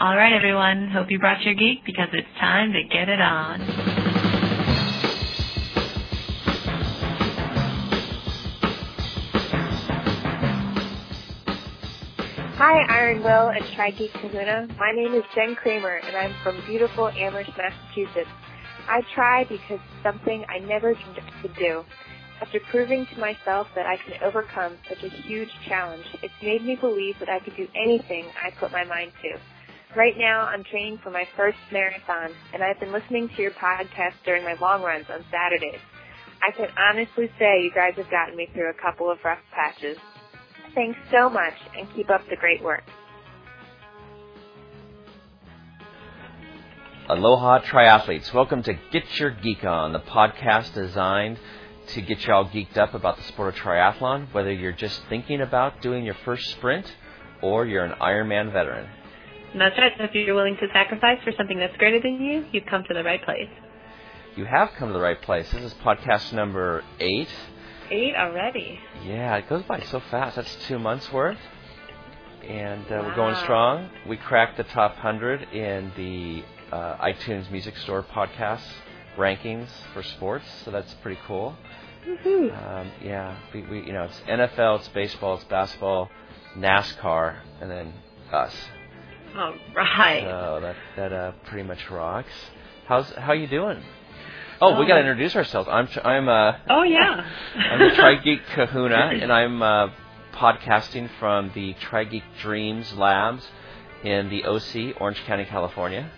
All right, everyone. Hope you brought your geek because it's time to get it on. Hi, Iron Will and Tri Geek Kahuna. My name is Jen Kramer, and I'm from beautiful Amherst, Massachusetts. I try because it's something I never dreamed I could do. After proving to myself that I can overcome such a huge challenge, it's made me believe that I could do anything I put my mind to. Right now, I'm training for my first marathon, and I've been listening to your podcast during my long runs on Saturdays. I can honestly say you guys have gotten me through a couple of rough patches. Thanks so much, and keep up the great work. Aloha triathletes. Welcome to Get Your Geek On, the podcast designed to get you all geeked up about the sport of triathlon, whether you're just thinking about doing your first sprint or you're an Ironman veteran. That's right. So if you're willing to sacrifice for something that's greater than you, you've come to the right place. You have come to the right place. This is podcast number eight. Eight already. Yeah, it goes by so fast. That's two months worth. And uh, wow. we're going strong. We cracked the top 100 in the uh, iTunes Music Store podcast rankings for sports, so that's pretty cool. Um, yeah, we, we, you know, it's NFL, it's baseball, it's basketball, NASCAR, and then us. All right. So that that uh, pretty much rocks. How's how are you doing? Oh, we got to introduce ourselves. I'm I'm uh. Oh yeah. I'm the Tri Geek Kahuna, and I'm uh, podcasting from the Tri Geek Dreams Labs in the OC, Orange County, California.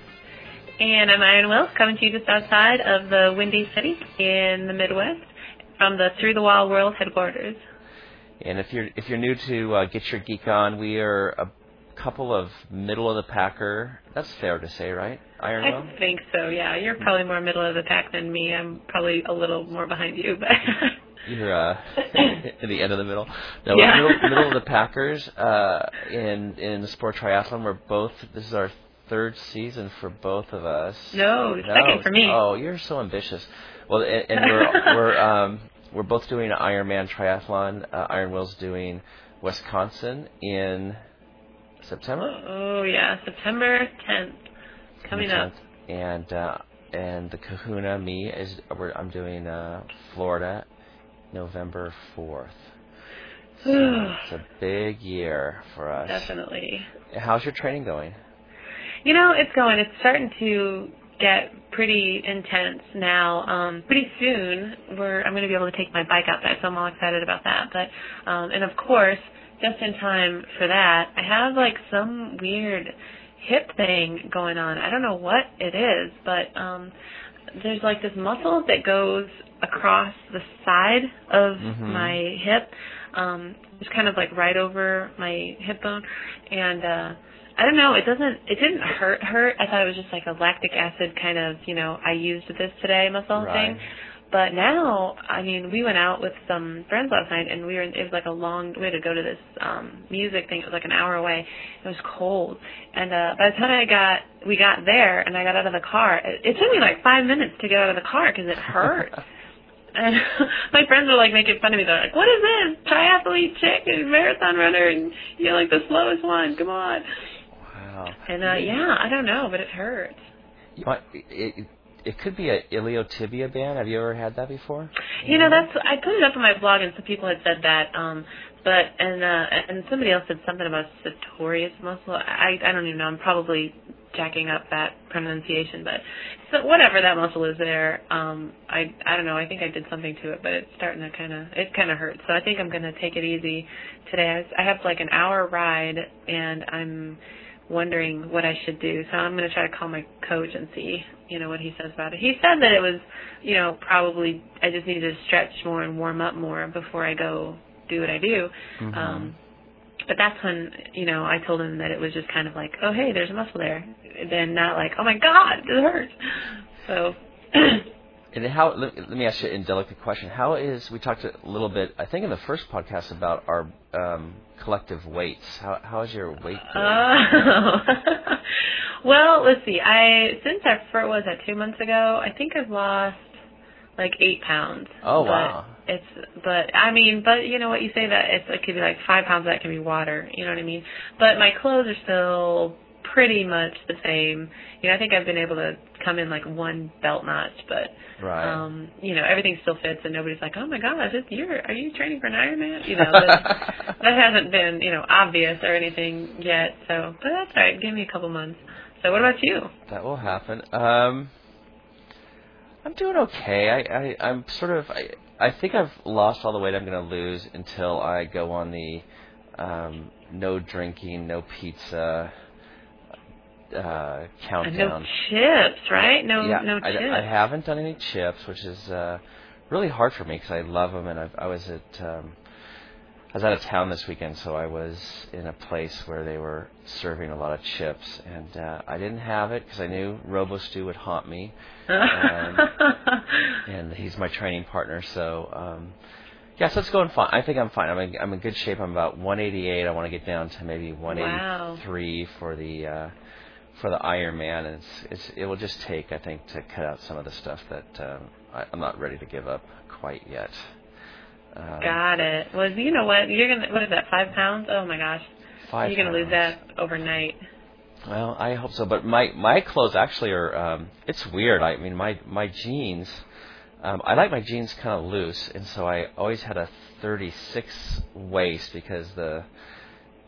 And I'm Iron Will, coming to you just outside of the Windy City in the Midwest, from the Through the Wall World headquarters. And if you're if you're new to uh, Get Your Geek On, we are a couple of middle of the packer. That's fair to say, right? Iron I Will? think so. Yeah, you're probably more middle of the pack than me. I'm probably a little more behind you, but. You're uh, in the end of the middle. No, Yeah. middle, middle of the Packers uh, in in the sport triathlon. We're both. This is our third season for both of us. No, second for me. Oh, you're so ambitious. Well, and, and we're we're um, we're both doing an Ironman triathlon. Uh, Iron Will's doing Wisconsin in September. Oh yeah, September 10th coming up. And uh, and the Kahuna me is we're, I'm doing uh, Florida, November fourth. So it's a big year for us. Definitely. How's your training going? You know, it's going. It's starting to get pretty intense now. Um, pretty soon, we're I'm going to be able to take my bike outside, so I'm all excited about that. But um, and of course, just in time for that, I have like some weird hip thing going on. I don't know what it is, but um, there's like this muscle that goes across the side of Mhm. my hip. Um, it's kind of like right over my hip bone, and uh, I don't know. It doesn't. It didn't hurt. Hurt. I thought it was just like a lactic acid kind of. You know, I used this today muscle Right. thing. But now, I mean, we went out with some friends last night, and we were. In, it was like a long. We had to go to this um music thing. It was like an hour away. It was cold, and uh by the time I got, we got there, and I got out of the car. It, it took me like five minutes to get out of the car because it hurt. And my friends were like making fun of me. They're like, "What is this? Triathlete chick and marathon runner, and you're like the slowest one. Come on." Wow. And uh yeah, I don't know, but it hurt. You might, it, it could be a iliotibial band. Have you ever had that before? You know, that's I put it up on my blog, and some people had said that. Um, but and uh, and somebody else said something about sartorius muscle. I I don't even know. I'm probably jacking up that pronunciation, but so whatever that muscle is there. Um, I I don't know. I think I did something to it, but it's starting to kind of it kind of hurts. So I think I'm gonna take it easy today. I, I have like an hour ride, and I'm wondering what I should do. So I'm going to try to call my coach and see, you know, what he says about it. He said that it was, you know, probably I just need to stretch more and warm up more before I go do what I do. Mhm. Um, but that's when, you know, I told him that it was just kind of like, oh, hey, there's a muscle there. Then not like, oh my God, it hurts. So, And how? Let, let me ask you an delicate question. How is? We talked a little bit, I think, in the first podcast about our um, collective weights. How how is your weight? Uh, doing? Oh. well, let's see. I since I first was that two months ago, I think I've lost like eight pounds. Oh, But wow. It's but I mean, but you know what you say that it's it could be like five pounds. That can be water. You know what I mean? But my clothes are still pretty much the same. You know, I think I've been able to come in like one belt notch, but Right. um, you know, everything still fits, and nobody's like, "Oh my gosh, it's, you're are you training for an Ironman?" You know, that, that hasn't been you know obvious or anything yet. So, but that's all right. Give me a couple months. So, what about you? That will happen. Um, I'm doing okay. I, I I'm sort of I I think I've lost all the weight I'm going to lose until I go on the um, no drinking, no pizza uh, And countdown. no chips, right? No, yeah, no I, chips. I haven't done any chips, which is uh, really hard for me because I love them, and I've, I was at um, I was out of town this weekend, so I was in a place where they were serving a lot of chips, and uh, I didn't have it because I knew Robo Stew would haunt me, and, and he's my training partner, so. Um, yeah, so it's going fine. I think I'm fine. I'm in, I'm in good shape. I'm about 188. I want to get down to maybe 183 for the uh, for the Ironman, and it's, it's it will just take I think to cut out some of the stuff that um, I, I'm not ready to give up quite yet. Um, Got it. Well, you know what? You're gonna what is that? Five pounds? Oh my gosh, five you're gonna lose that overnight. Well, I hope so. But my my clothes actually are. Um, it's weird. I mean, my my jeans. Um, I like my jeans kind of loose, and so I always had a 36 waist because the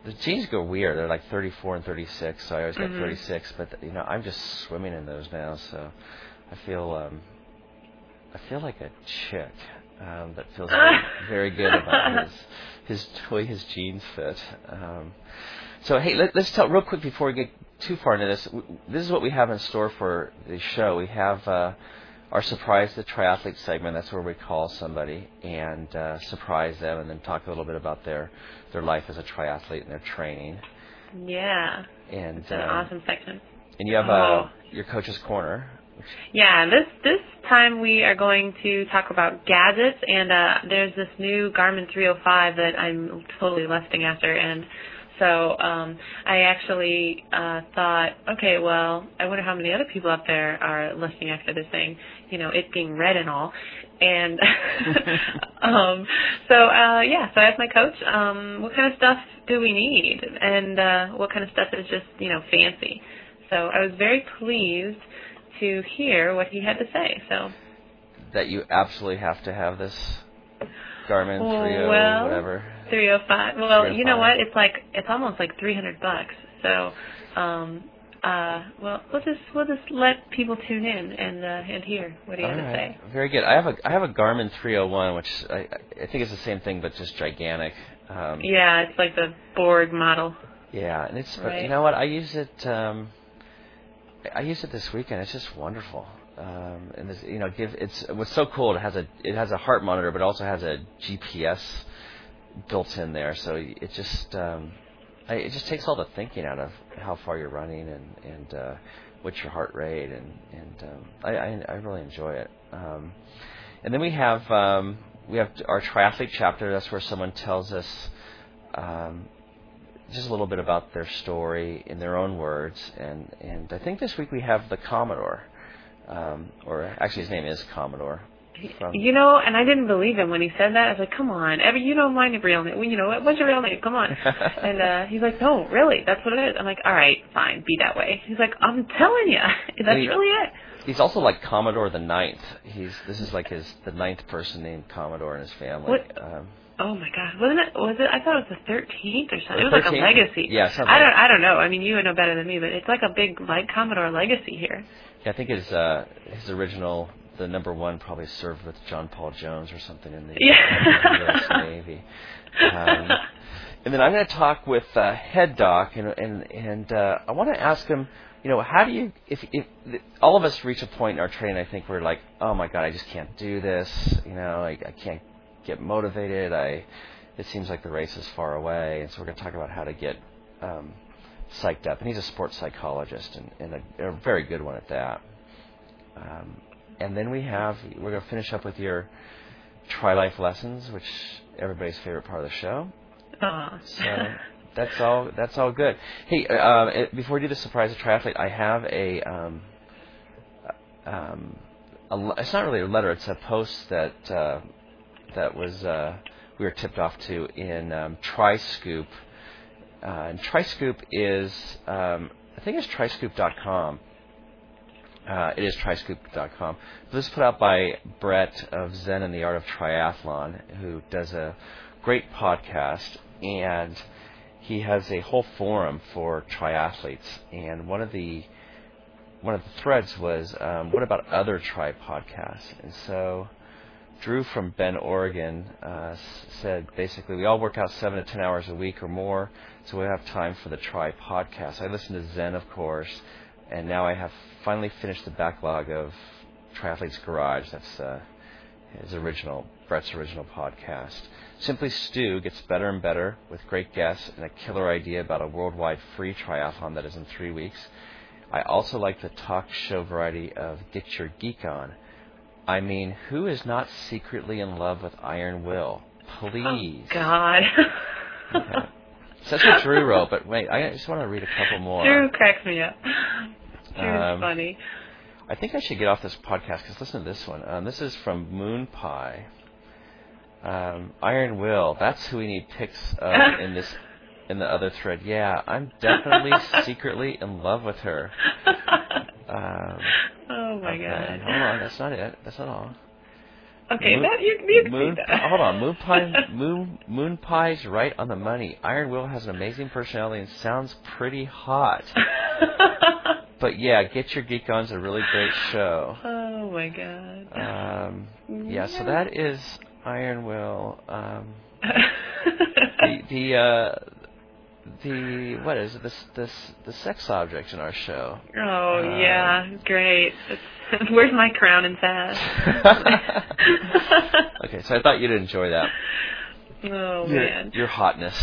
the jeans go weird. They're like 34 and 36, so I always got Mhm. 36. But you know, I'm just swimming in those now, so I feel um, I feel like a chick um, that feels very, very good about his his way his jeans fit. Um, so hey, let, let's tell real quick before we get too far into this. w- This is what we have in store for the show. We have uh, our surprise the triathlete segment. That's where we call somebody and uh, surprise them, and then talk a little bit about their their life as a triathlete and their training. Yeah, And it's an um, awesome section. and you have Oh. uh, your coach's corner. Yeah, this this time we are going to talk about gadgets, and uh, there's this new Garmin 305 that I'm totally lusting after, and so um, I actually uh, thought, okay, well, I wonder how many other people out there are listening after this thing, you know, it being read and all. And um, so uh, yeah, so I asked my coach, um, what kind of stuff do we need, and uh, what kind of stuff is just you know fancy. So I was very pleased to hear what he had to say. So that you absolutely have to have this Garmin 30 well, whatever. 305. Well, you know what? It's like it's almost like 300 bucks. So, um, uh, well, we'll just we'll just let people tune in and uh, and hear what he All had to say. Very good. I have a I have a Garmin 301, which I I think is the same thing but just gigantic. Um, Yeah, it's like the board model. yeah, and it's but you know what? I use it. Um, I use it this weekend. It's just wonderful. Um, and this, you know, give it's what's so cool. It has a it has a heart monitor, but also has a GPS built in there. So it just um, I, it just takes all the thinking out of how far you're running and and uh, what's your heart rate and and um, I, I I really enjoy it. Um, and then we have um, we have our triathlete chapter. That's where someone tells us um, just a little bit about their story in their own words. And and I think this week we have the Commodore, um, or actually his name is Commodore. From, You know, and I didn't believe him when he said that. I was like, "Come on, you know my real name. You know what- what's your real name? Come on." and uh he's like, "No, really, that's what it is." I'm like, "All right, fine, be that way." He's like, "I'm telling you, that's Wait. really it." He's also like Commodore the Ninth. He's this is like his the ninth person named Commodore in his family. What? Um, Oh my God, wasn't it? Was it? I thought it was the thirteenth or something. It was like a legacy. Yeah, something I don't. I don't know. I mean, you would know better than me, but it's like a big like Commodore legacy here. yeah, I think his uh, his original the number one probably served with John Paul Jones or something in the, Yeah. U.S. Navy. Um, and then I'm going to talk with uh, head doc, and and and uh, I want to ask him, you know, how do you if if all of us reach a point in our training, I think we're like, oh my god, I just can't do this, you know, I, I can't get motivated, I it seems like the race is far away, and so we're going to talk about how to get um, psyched up. And he's a sports psychologist, and, and a, a very good one at that. Um, and then we have we're going to finish up with your Tri Life lessons, which everybody's favorite part of the show. Aw. So that's all. That's all good. Hey, uh, uh, before we do the surprise of triathlete, I have a. Um, uh, um, a, it's not really a letter. It's a post that uh, that was uh, we were tipped off to in um, TriScoop. Uh, and TriScoop is um, I think it's triscoop.com. Uh, it is triscoop.com. This is put out by Brett of Zen and the Art of Triathlon, who does a great podcast, and he has a whole forum for triathletes. And one of the one of the threads was, um, "What about other tri podcasts?" And so Drew from Bend, Oregon, uh, said basically we all work out seven to ten hours a week or more, so we have time for the Tri podcast. I listen to Zen, of course, and now I have finally finished the backlog of Triathlete's Garage. That's uh, his original, Brett's original podcast. Simply Stu gets better and better with great guests and a killer idea about a worldwide free triathlon that is in three weeks. I also like the talk show variety of Get Your Geek On. I mean, who is not secretly in love with Iron Will? Please. Oh, God. okay. So that's what Drew wrote, but wait, I just want to read a couple more. Drew cracks me up. Um, funny. I think I should get off this podcast because listen to this one. Um, this is from Moon Pie. Um, Iron Will. That's who we need pics of in this in the other thread. Yeah, I'm definitely secretly in love with her. Um, oh my okay, god. Hold on, that's not it. That's not all. Okay, Moon- that you, you Moon, that. hold on, Moon Pie, Moon Moon Pie's right on the money. Iron Will has an amazing personality and sounds pretty hot. But yeah, Get Your Geek On's a really great show. oh my god. Um, yeah, so that is Iron Will. Um, the the uh, the what is it? This this the sex object in our show. oh uh, yeah, great. It's, where's my crown and sash? okay, so I thought you'd enjoy that. oh Your, man. your hotness.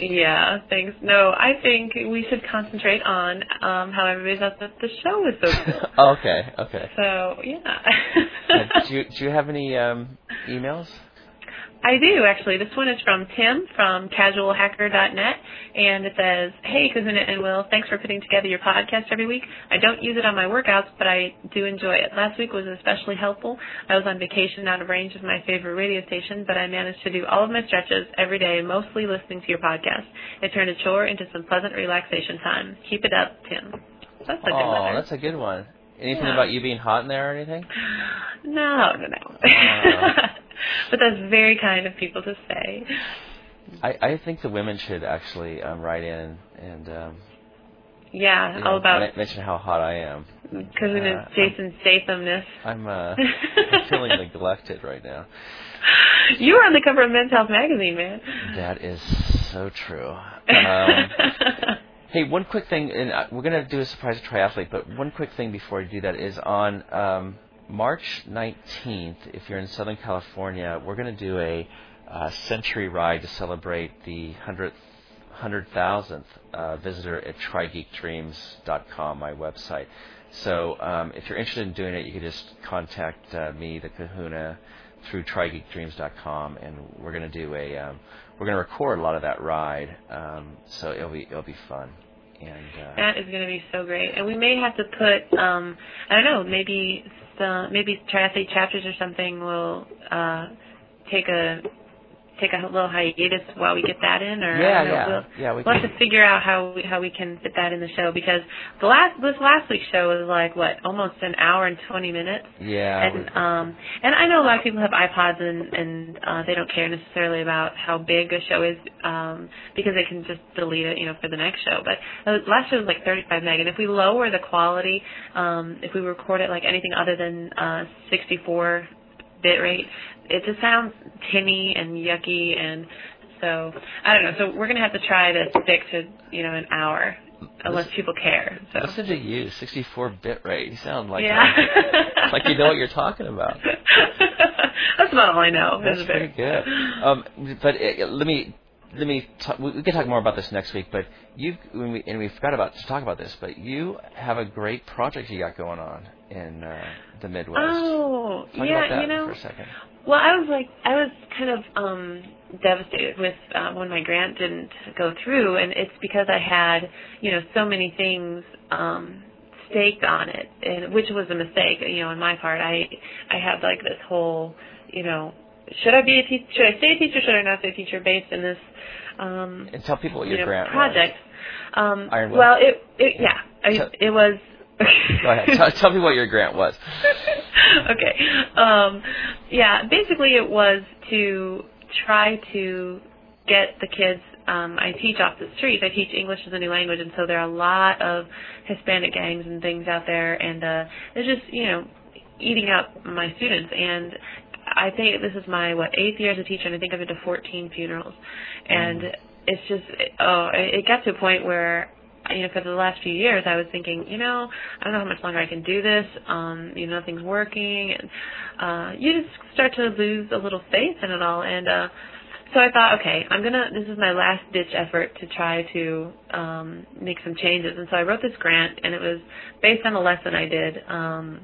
Yeah, thanks. No, I think we should concentrate on um, how everybody thought that the show was so cool. Okay, okay. So yeah. Uh, do you do you have any um, emails? I do actually. This one is from Tim from casualhacker.net, and it says, "Hey, Kahuna and Will, thanks for putting together your podcast every week. I don't use it on my workouts, but I do enjoy it. Last week was especially helpful. I was on vacation out of range of my favorite radio station, but I managed to do all of my stretches every day, mostly listening to your podcast. It turned a chore into some pleasant relaxation time. Keep it up, Tim." That's a good Oh, letter. that's a good one. Anything Yeah. about you being hot in there or anything? No, no, no. Oh. but that's very kind of people to say. I, I think the women should actually um, write in and um, Yeah, you all about men- mention how hot I am. Kahuna Uh, Jason Stathamness. I'm, uh, I'm feeling neglected right now. you were on the cover of Men's Health magazine, man. That is so true. Um, hey, one quick thing, and uh, we're going to do a surprise triathlete, but one quick thing before we do that is on um, March 19th, if you're in Southern California, we're going to do a uh, century ride to celebrate the 100th 100,000th uh, visitor at trigeekdreams.com, my website. So um, if you're interested in doing it, you can just contact uh, me, the Kahuna, through trigeekdreams.com, and we're going to do a um, we're going to record a lot of that ride. Um, so it'll be it'll be fun. And uh, that is going to be so great, and we may have to put um I don't know maybe some maybe triathlete chapters or something will uh take a take a little hiatus while we get that in, or yeah, know, yeah, we'll, yeah. We We'll have to figure out how we, how we can fit that in the show because the last this last week's show was like what almost an hour and twenty minutes? Yeah, and um and I know a lot of people have iPods and and uh, they don't care necessarily about how big a show is um because they can just delete it you know for the next show. But uh, last show was like 35 meg and if we lower the quality um if we record it like anything other than uh 64 bit rate it just sounds tinny and yucky and so I don't know so we're gonna have to try to stick to you know an hour unless people care so listen to you, 64 bit rate. You sound like yeah like you know what you're talking about. That's about all I know. That's it? pretty good. Um, but uh, let me let me talk, we, can talk more about this next week. But you we, and we forgot about to talk about this, but you have a great project you got going on in uh, the Midwest. Oh, talk yeah, you know. for a second. Well, I was like, I was kind of um devastated with uh, when my grant didn't go through, and it's because I had, you know, so many things um staked on it, and which was a mistake, you know, on my part. I I had like this whole, you know, should I be a teacher? Should I stay a teacher? Should I not stay a teacher? Based in this um, and tell people what your you know, grant project. was. Um, well, it, it yeah, I, So- it was. Go ahead. tell, tell me what your grant was. okay. Um, yeah, basically it was to try to get the kids. Um, I teach off the street. I teach English as a new language, and so there are a lot of Hispanic gangs and things out there, and uh, they're just you know eating up my students. And I think this is my what eighth year as a teacher, and I think I've been to 14 funerals, and it's just oh, it it got to a point where you know, for the last few years, I was thinking, you know, I don't know how much longer I can do this. Um, you know, nothing's working, and uh, you just start to lose a little faith in it all. And uh, so I thought, okay, I'm gonna. This is my last ditch effort to try to um, make some changes. And so I wrote this grant, and it was based on a lesson I did um,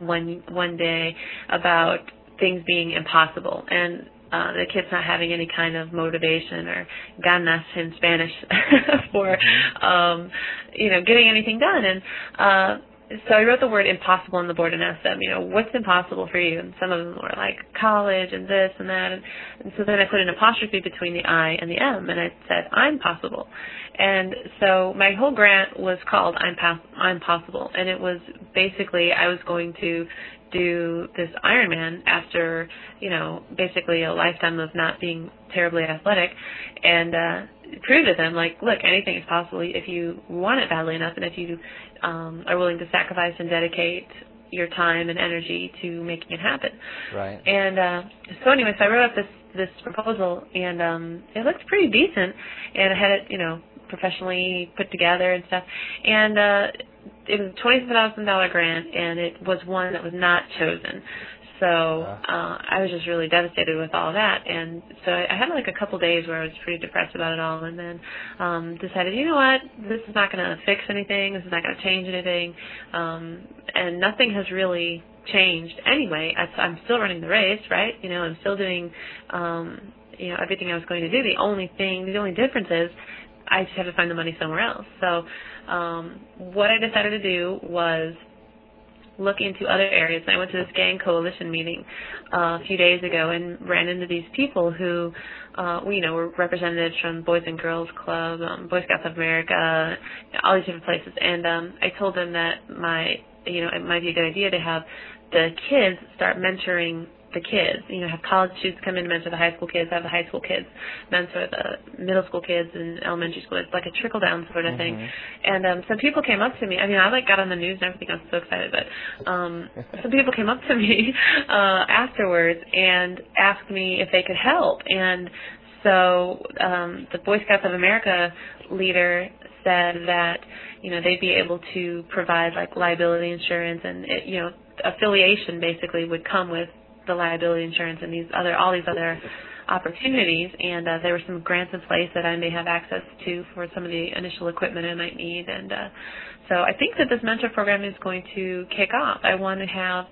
one one day about things being impossible and uh, the kids not having any kind of motivation or ganas in Spanish for um, you know getting anything done. And uh, so I wrote the word impossible on the board and asked them, you know, what's impossible for you? And some of them were like college and this and that. And, and so then I put an apostrophe between the I and the M, and I said I'm possible. And so my whole grant was called I'm Pos- I'm possible, and it was basically I was going to do this Ironman after you know basically a lifetime of not being terribly athletic, and uh, prove to them like, look, anything is possible if you want it badly enough, and if you um, are willing to sacrifice and dedicate your time and energy to making it happen. Right. And uh, so anyway, so I wrote up this this proposal, and um, it looked pretty decent, and I had it, you know, professionally put together and stuff. And uh, it was a twenty thousand dollar grant, and it was one that was not chosen. So uh, I was just really devastated with all that, and so I I had like a couple days where I was pretty depressed about it all, and then um, decided, you know what, this is not going to fix anything, this is not going to change anything, um, and nothing has really changed anyway. I, I'm still running the race, right? You know, I'm still doing, um, you know, everything I was going to do. The only thing, the only difference is I just have to find the money somewhere else. So um, what I decided to do was look into other areas. And I went to this gang coalition meeting uh, a few days ago and ran into these people who, uh, you know, were representatives from Boys and Girls Club, um, Boy Scouts of America, all these different places. And um, I told them that my, you know, it might be a good idea to have the kids start mentoring the kids. You know, have college students come in to mentor the high school kids, have the high school kids mentor the middle school kids and elementary school. It's like a trickle down sort of thing. And um some people came up to me. I mean, I like got on the news and everything. I was so excited, but um some people came up to me uh afterwards and asked me if they could help. And so um the Boy Scouts of America leader said that you know they'd be able to provide like liability insurance and it, you know affiliation basically would come with the liability insurance and these other all these other opportunities and uh, there were some grants in place that I may have access to for some of the initial equipment I might need and uh, so I think that this mentor program is going to kick off. I want to have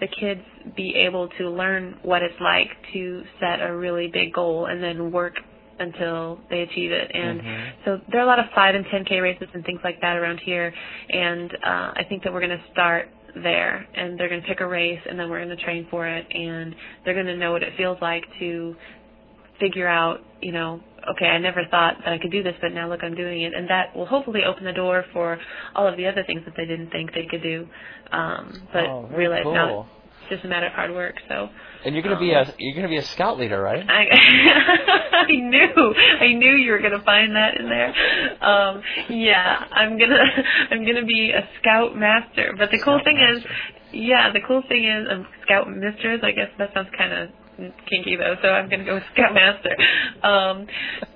the kids be able to learn what it's like to set a really big goal and then work until they achieve it. And Mhm. so there are a lot of 5 and 10K races and things like that around here. And uh, I think that we're going to start there. And they're going to pick a race, and then we're going to train for it. And they're going to know what it feels like to figure out, you know, okay, I never thought that I could do this, but now look, I'm doing it. And that will hopefully open the door for all of the other things that they didn't think they could do. Um, but Oh, realize cool. it's just a matter of hard work. So And you're gonna be a you're gonna be a scout leader, right? I, I knew I knew you were gonna find that in there. Um, yeah, I'm gonna I'm gonna be a scout master. But the cool Scout thing is, yeah, the cool thing is I'm scout mistress. I guess that sounds kind of kinky though, so I'm gonna go with scout master. Um,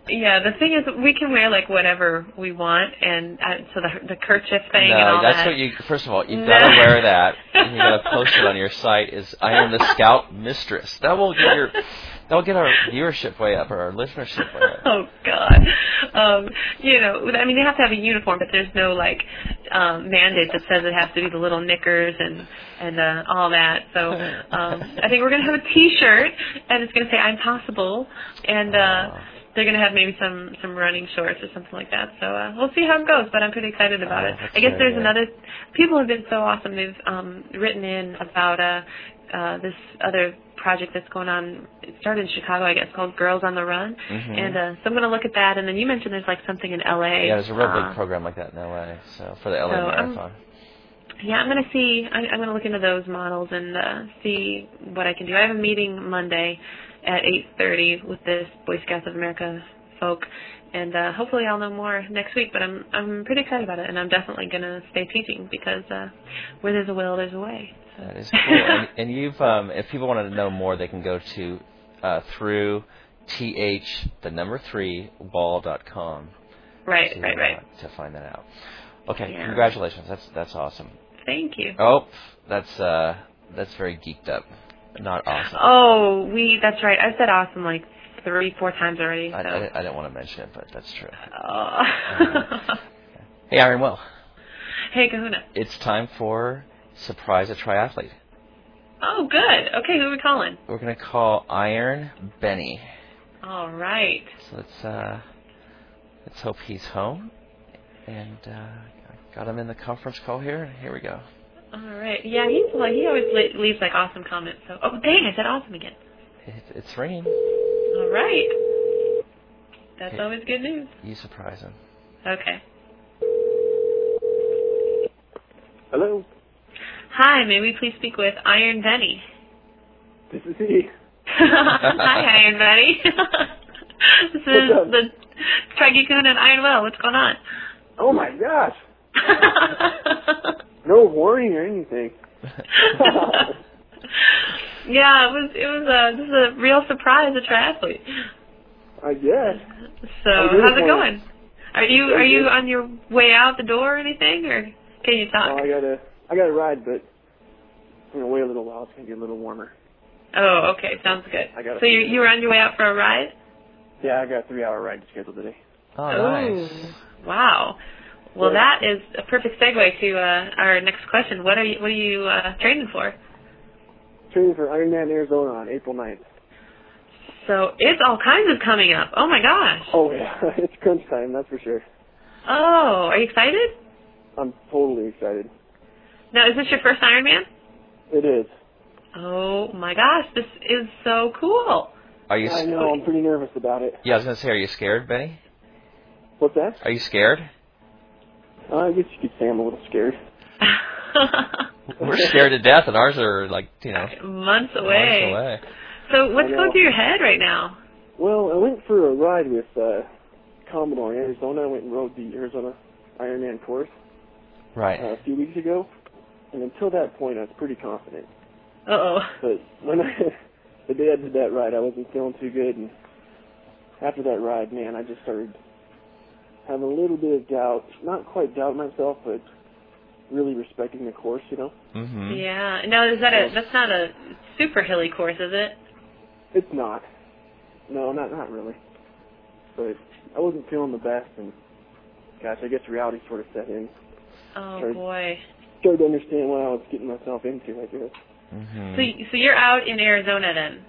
yeah, the thing is we can wear like whatever we want, and uh, so the the kerchief thing and no, all that's that. what you. First of all, you've No. got to wear that, and you got to post it on your site. Is I am the scout mistress. That will get your that will get our viewership way up or our listenership way up. Oh God. Um, you know, I mean, they have to have a uniform, but there's no like um, mandate that says it has to be the little knickers and and uh, all that. So um, I think we're gonna have a T-shirt, and it's gonna say "I'm possible," and uh, they're gonna have maybe some some running shorts or something like that. So uh, we'll see how it goes. But I'm pretty excited about Oh, it. I guess there's good. another. People have been so awesome. They've um, written in about uh, uh, this other project that's going on. It started in Chicago, I guess, called Girls on the Run. Mhm. And uh, so I'm gonna look at that. And then you mentioned there's like something in LA. Yeah, there's a real big uh, program like that in LA. So for the LA So, um, Marathon. Yeah, I'm gonna see. I, I'm gonna look into those models and uh, see what I can do. I have a meeting Monday at 8:30 with this Boy Scouts of America folk, and uh, hopefully I'll know more next week. But I'm I'm pretty excited about it, and I'm definitely gonna stay teaching because uh, where there's a will, there's a way. So. That is cool. and, and you've, um, if people wanted to know more, they can go to uh, through th the number three wall dot com. right, to, right, right. to find that out. Okay, Yeah. congratulations. That's that's awesome. Thank you. Oh, that's uh, that's very geeked up. Not awesome. Oh, we. That's right. I've said awesome like three, four times already. So. I, I, didn't- I didn't want to mention it, but that's true. Oh. Hey, Iron Will. hey, Kahuna. It's time for surprise a triathlete. Oh, good. Okay, who are we calling? We're gonna call Iron Benny. All right. So let's uh, let's hope he's home. And uh, I got him in the conference call here. Here we go. All right. Yeah, he's like he always leaves like awesome comments. So, oh dang, I said awesome again. It, it's ringing. All right. That's Okay. always good news. You surprise him. Okay. Hello, Hi, may we please speak with Iron Benny? this is he. Hi, Iron Benny. this is up? the Tri Geek Kahuna and Iron Will. What's going on? Oh my gosh, no warning or anything. Yeah, it was it was a this is a real surprise, a triathlete. I guess. So I'm how's it going? Are you are you on your way out the door or anything, or can you talk? Oh, I gotta, I gotta ride, but I'm gonna wait a little while. It's gonna get a little warmer. Oh, okay, sounds good. I got So you you were on your way out for a ride? Yeah, I got a three-hour ride scheduled today. Oh, nice. Wow. Well, Yeah. that is a perfect segue to uh, our next question. What are you What are you uh, training for? Training for Ironman Arizona on April 9th. So it's all kinds of coming up. Oh my gosh. Oh yeah, it's crunch time, that's for sure. Oh, are you excited? I'm totally excited. Now, is this your first Ironman? It is. Oh my gosh, this is so cool. Are you? I know. I'm pretty nervous about it. Yeah, I was gonna say, are you scared, Benny? What's that? Are you scared? Uh, I guess you could say I'm a little scared. We're scared to death, and ours are like you know Months miles away. away. So what's going through your head right now? Well, I went for a ride with uh, Commodore in Arizona. I went and rode the Arizona Ironman course Right. uh, a few weeks ago, and until that point, I was pretty confident. Uh oh. But when I, the day I did that ride, I wasn't feeling too good, and after that ride, man, I just started having a little bit of doubt. Not quite doubt myself, but really respecting the course, you know. Mm-hmm. Yeah. No, is that a that's not a super hilly course, is it? It's not. No, not not really. But I wasn't feeling the best, and gosh, I guess reality sort of set in. Oh Sorry. boy. Started to understand what I was getting myself into. I guess. Mm-hmm. So y- so you're out in Arizona then,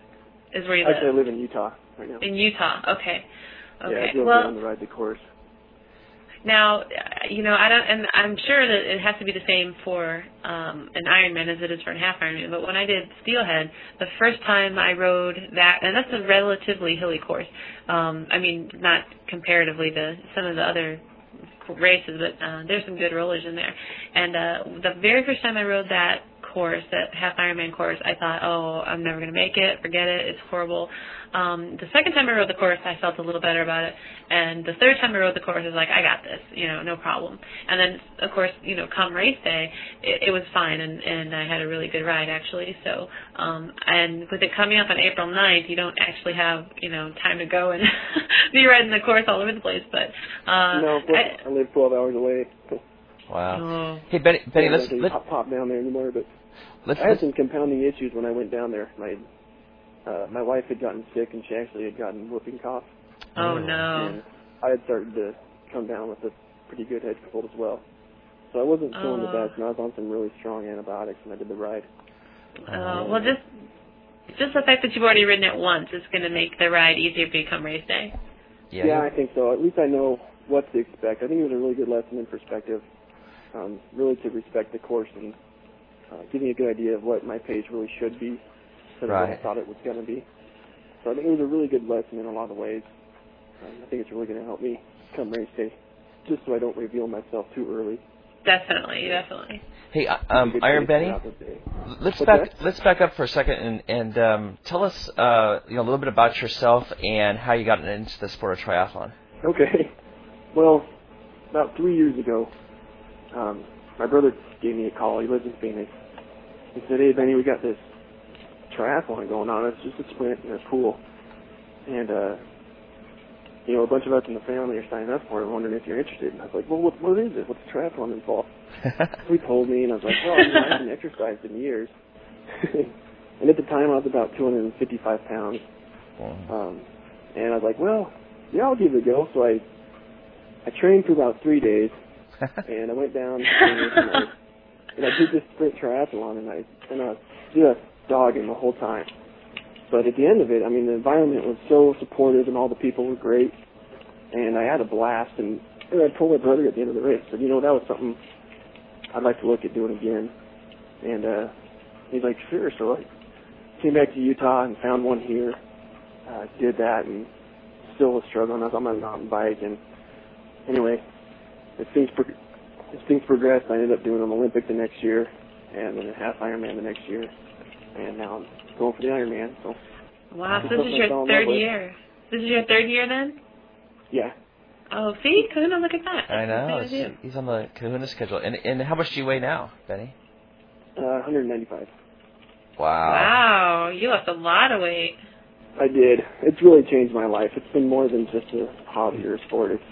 is where you live? Actually, I live in Utah right now. In Utah. Okay. Yeah, Okay. I drove well, down to ride the course. Now, you know, I don't, and I'm sure that it has to be the same for um, an Ironman as it is for a half Ironman. But when I did Steelhead, the first time I rode that, and that's a relatively hilly course. Um, I mean, not comparatively to some of the other races, but uh, there's some good rollers in there. And uh, the very first time I rode that course, that half Ironman course, I thought, oh, I'm never going to make it. Forget it. It's horrible. Um, the second time I rode the course, I felt a little better about it. And the third time I rode the course, I was like, I got this, you know, no problem. And then, of course, you know, come race day, it, it was fine, and, and I had a really good ride, actually. So, um, and with it coming up on April 9th, you don't actually have, you know, time to go and be riding the course all over the place. But, uh, no, I, I, live 12 hours away. So Wow. oh, Hey, Benny. Benny, I let's can't let's pop, pop down there anymore. But let's. I had let's some compounding issues when I went down there. My uh, my wife had gotten sick, and she actually had gotten whooping cough. oh Oh. no. And I had started to come down with a pretty good head cold as well. So I wasn't feeling Oh. the best, and I was on some really strong antibiotics when I did the ride. Uh, well, just just the fact that you've already ridden it once is going to make the ride easier for you to come race day. Yeah. Yeah, I think so. At least I know what to expect. I think it was a really good lesson in perspective. Um, really to respect the course and uh, give me a good idea of what my pace really should be instead of what I thought it was going to be. So I think it was a really good lesson in a lot of ways. Um, I think it's really going to help me come race day, just so I don't reveal myself too early. Definitely, definitely. Hey, uh, um, Good Iron Benny, throughout the day. let's What's back that? let's back up for a second and and um, tell us uh, you know a little bit about yourself and how you got into the sport of triathlon. Okay. Well, about three years ago, um, my brother gave me a call. He lives in Phoenix. He said, "Hey, Benny, we got this triathlon going on. It's just a sprint in a pool, and uh, you know, a bunch of us in the family are signing up for it. Wondering if you're interested." And I was like, "Well, what, what is it? What's a triathlon involved?" So he told me, and I was like, "Well, you know, I haven't exercised in years." and at the time, I was about 255 pounds. Um, and I was like, well, yeah, I'll give it a go. So I, I trained for about three days, and I went down and I, and I did this sprint triathlon, and I and I was just dogging the whole time. But at the end of it, I mean, the environment was so supportive, and all the people were great, and I had a blast. And, and I told my brother at the end of the race, said, you know, that was something I'd like to look at doing again. And uh, he's like, sure. So I came back to Utah and found one here. Uh, did that and still was struggling. I was on my mountain bike and anyway, as things pro- as things progressed, I ended up doing an Olympic the next year and then a half Ironman the next year, and now I'm going for the Ironman. So Wow, so this is your third year. This is your third year then? yeah, Oh, see, Kahuna, look at that. I know That's I do. he's on the Kahuna schedule. And and how much do you weigh now, Benny? uh, 195. Wow. Wow, you lost a lot of weight. I did. It's really changed my life. It's been more than just a hobby or a sport. It's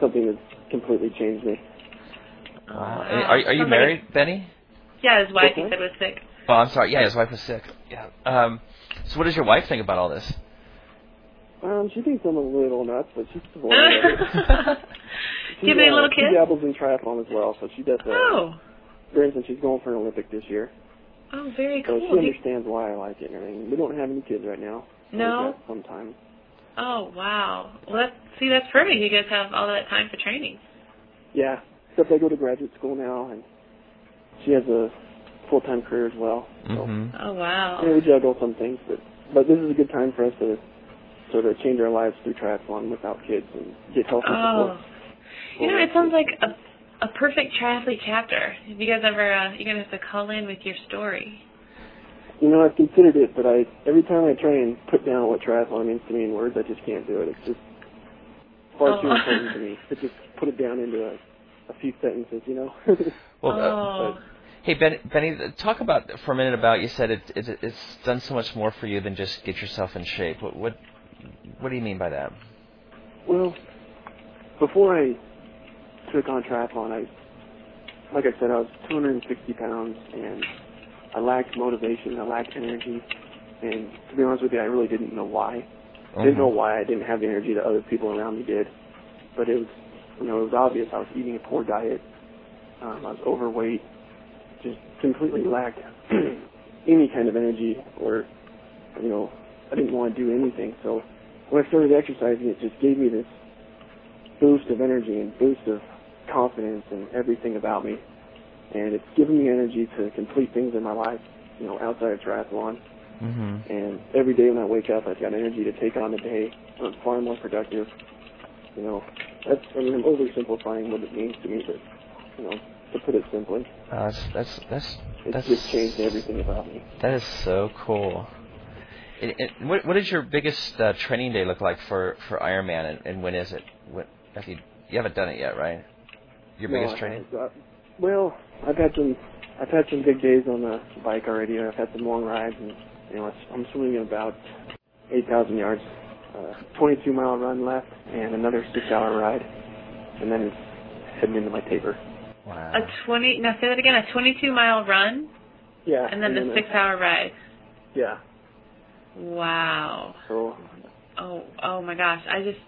something that's completely changed me. Wow. Oh, Are, are you Sounds married, Benny? yeah, his wife, he said, was sick. Oh, I'm sorry. Yeah, his wife was sick. Yeah. Um, so what does your wife think about all this? Um, she thinks I'm a little nuts, but she's supportive of it. Do you have any uh, little She kids? dabbles in triathlon as well, so she does. Uh, Oh, For instance, she's going for an Olympic this year, oh, very so cool. she understands why I like it and everything. We don't have any kids right now. No? We've got Some time. Oh, wow. Well, that's, see, that's perfect. You guys have all that time for training. Yeah, except I go to graduate school now, and she has a full-time career as well. So Mm-hmm. Oh, wow. yeah, we juggle some things, but but this is a good time for us to sort of change our lives through triathlon without kids and get healthy Oh. support. You know, it sounds like a, a perfect triathlete chapter. If you guys ever, uh, you're going to have to call in with your story. You know, I've considered it, but I every time I try and put down what triathlon means to me in words, I just can't do it. It's just far too Oh. important to me to just put it down into a, a few sentences, you know. Well, uh, oh. hey, Ben, Benny, talk about for a minute about you said it, it, it's done so much more for you than just get yourself in shape. What what, what do you mean by that? well, before I took on triathlon, I, like I said, I was 260 pounds, and I lacked motivation, I lacked energy, and to be honest with you, I really didn't know why. I didn't know why I didn't have the energy that other people around me did, but it was, you know, it was obvious. I was eating a poor diet. Um, I was overweight. Just completely lacked any kind of energy, or, you know, I didn't want to do anything. So when I started exercising, it just gave me this boost of energy and boost of confidence and everything about me, and it's given me energy to complete things in my life, you know, outside of triathlon. Mm-hmm. And every day when I wake up, I've got energy to take on the day. I'm far more productive. You know, that's, I mean, I'm oversimplifying what it means to me, but, you know, to put it simply, Uh, that's that's that's it's that's just changed everything about me. That is so cool. And, and what what does your biggest uh, training day look like for for Ironman, and, and when is it? What have you you haven't done it yet, right? Your No, biggest I training? Haven't got- well, I've had some, I've had some big days on the bike already. I've had some long rides, and you know, I'm swimming about 8,000 yards, uh, 22 mile run left, and another six-hour ride, and then it's heading into my taper. Wow. A 20, now say that again, a 22 mile run Yeah, and then the a- six hour ride. Yeah, Wow. so Oh, oh my gosh. I just,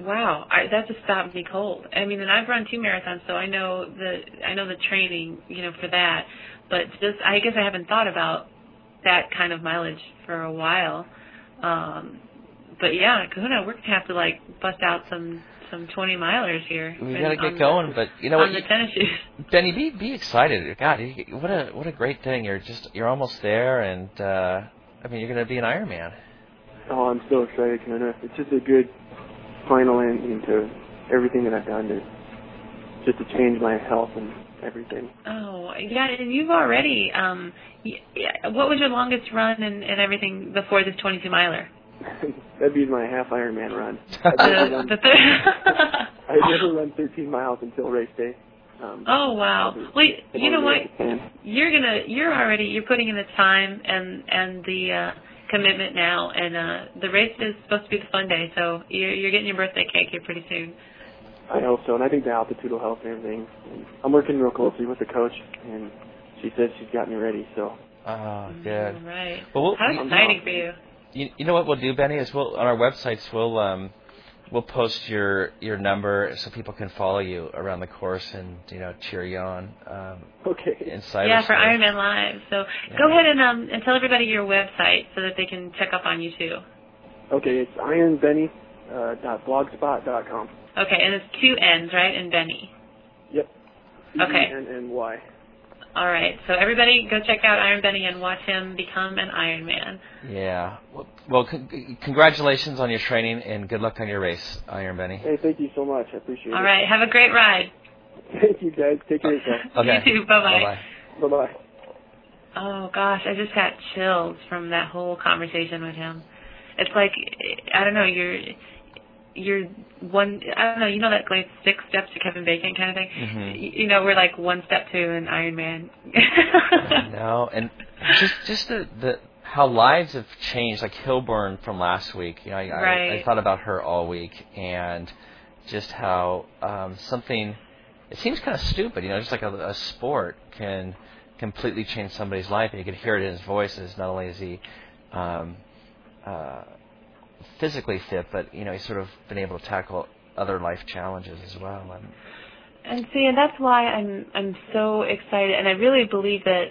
wow. I, that just stopped me cold. I mean, and I've run two marathons, so I know the, I know the training, you know, for that. But just, I guess I haven't thought about that kind of mileage for a while. Um, but yeah, Kahuna, we're gonna have to like bust out some some 20 milers here. We and got to get going, the, but you know on what, the tennis shoes. Benny, be be excited. God, you- what a what a great thing. You're just you're almost there, and uh, I mean, you're going to be an Ironman. Oh, I'm so excited, Kahuna. It's just a good final ending to everything that I've done to just to change my health and everything. Oh, yeah, and you've already. Um, yeah, what was your longest run and, and everything before this 22 miler? That'd be my half Ironman run. I've never The, run. I've never run 13 miles until race day. Um, oh wow! Wait, you know what? You're gonna. You're already. You're putting in the time and and the uh, commitment now, and uh, the race is supposed to be the fun day. So you're you're getting your birthday cake here pretty soon. I hope so, and I think the altitude will help and everything. And I'm working real closely with the coach, and she says she's got me ready. So Oh, good. All right. Well, we'll- How you- exciting for you! You, you know what we'll do, Benny, is we'll on our websites we'll um, we'll post your your number so people can follow you around the course and you know cheer you on um, okay. in cyberspace. Yeah, for Ironman Live. So Yeah. go ahead and um and tell everybody your website so that they can check up on you too. Okay, it's ironbenny uh, dot blogspot dot com. Okay, and it's two N's, right? And Benny. Yep. Okay. And and why? All right. So everybody go check out Iron Benny and watch him become an Iron Man. Yeah. Well, well con- congratulations on your training and good luck on your race, Iron Benny. Hey, thank you so much. I appreciate All it. All right. Have a great ride. Thank you, guys. Take care of yourself. Okay. You too. Bye bye. Bye-bye. Bye bye. Oh gosh, I just got chills from that whole conversation with him. It's like I don't know, you're you're one I don't know, you know that like six steps to Kevin Bacon kind of thing. Mhm. You know, we're like one step to an Iron Man. No, and just just the the how lives have changed. Like Hilburn from last week. You know, I, I, I thought about her all week, and just how um, something. It seems kind of stupid, you know, just like a, a sport can completely change somebody's life, and you can hear it in his voices. Not only is he um, uh, physically fit, but you know, he's sort of been able to tackle other life challenges as well. And And see, and that's why I'm I'm so excited, and I really believe that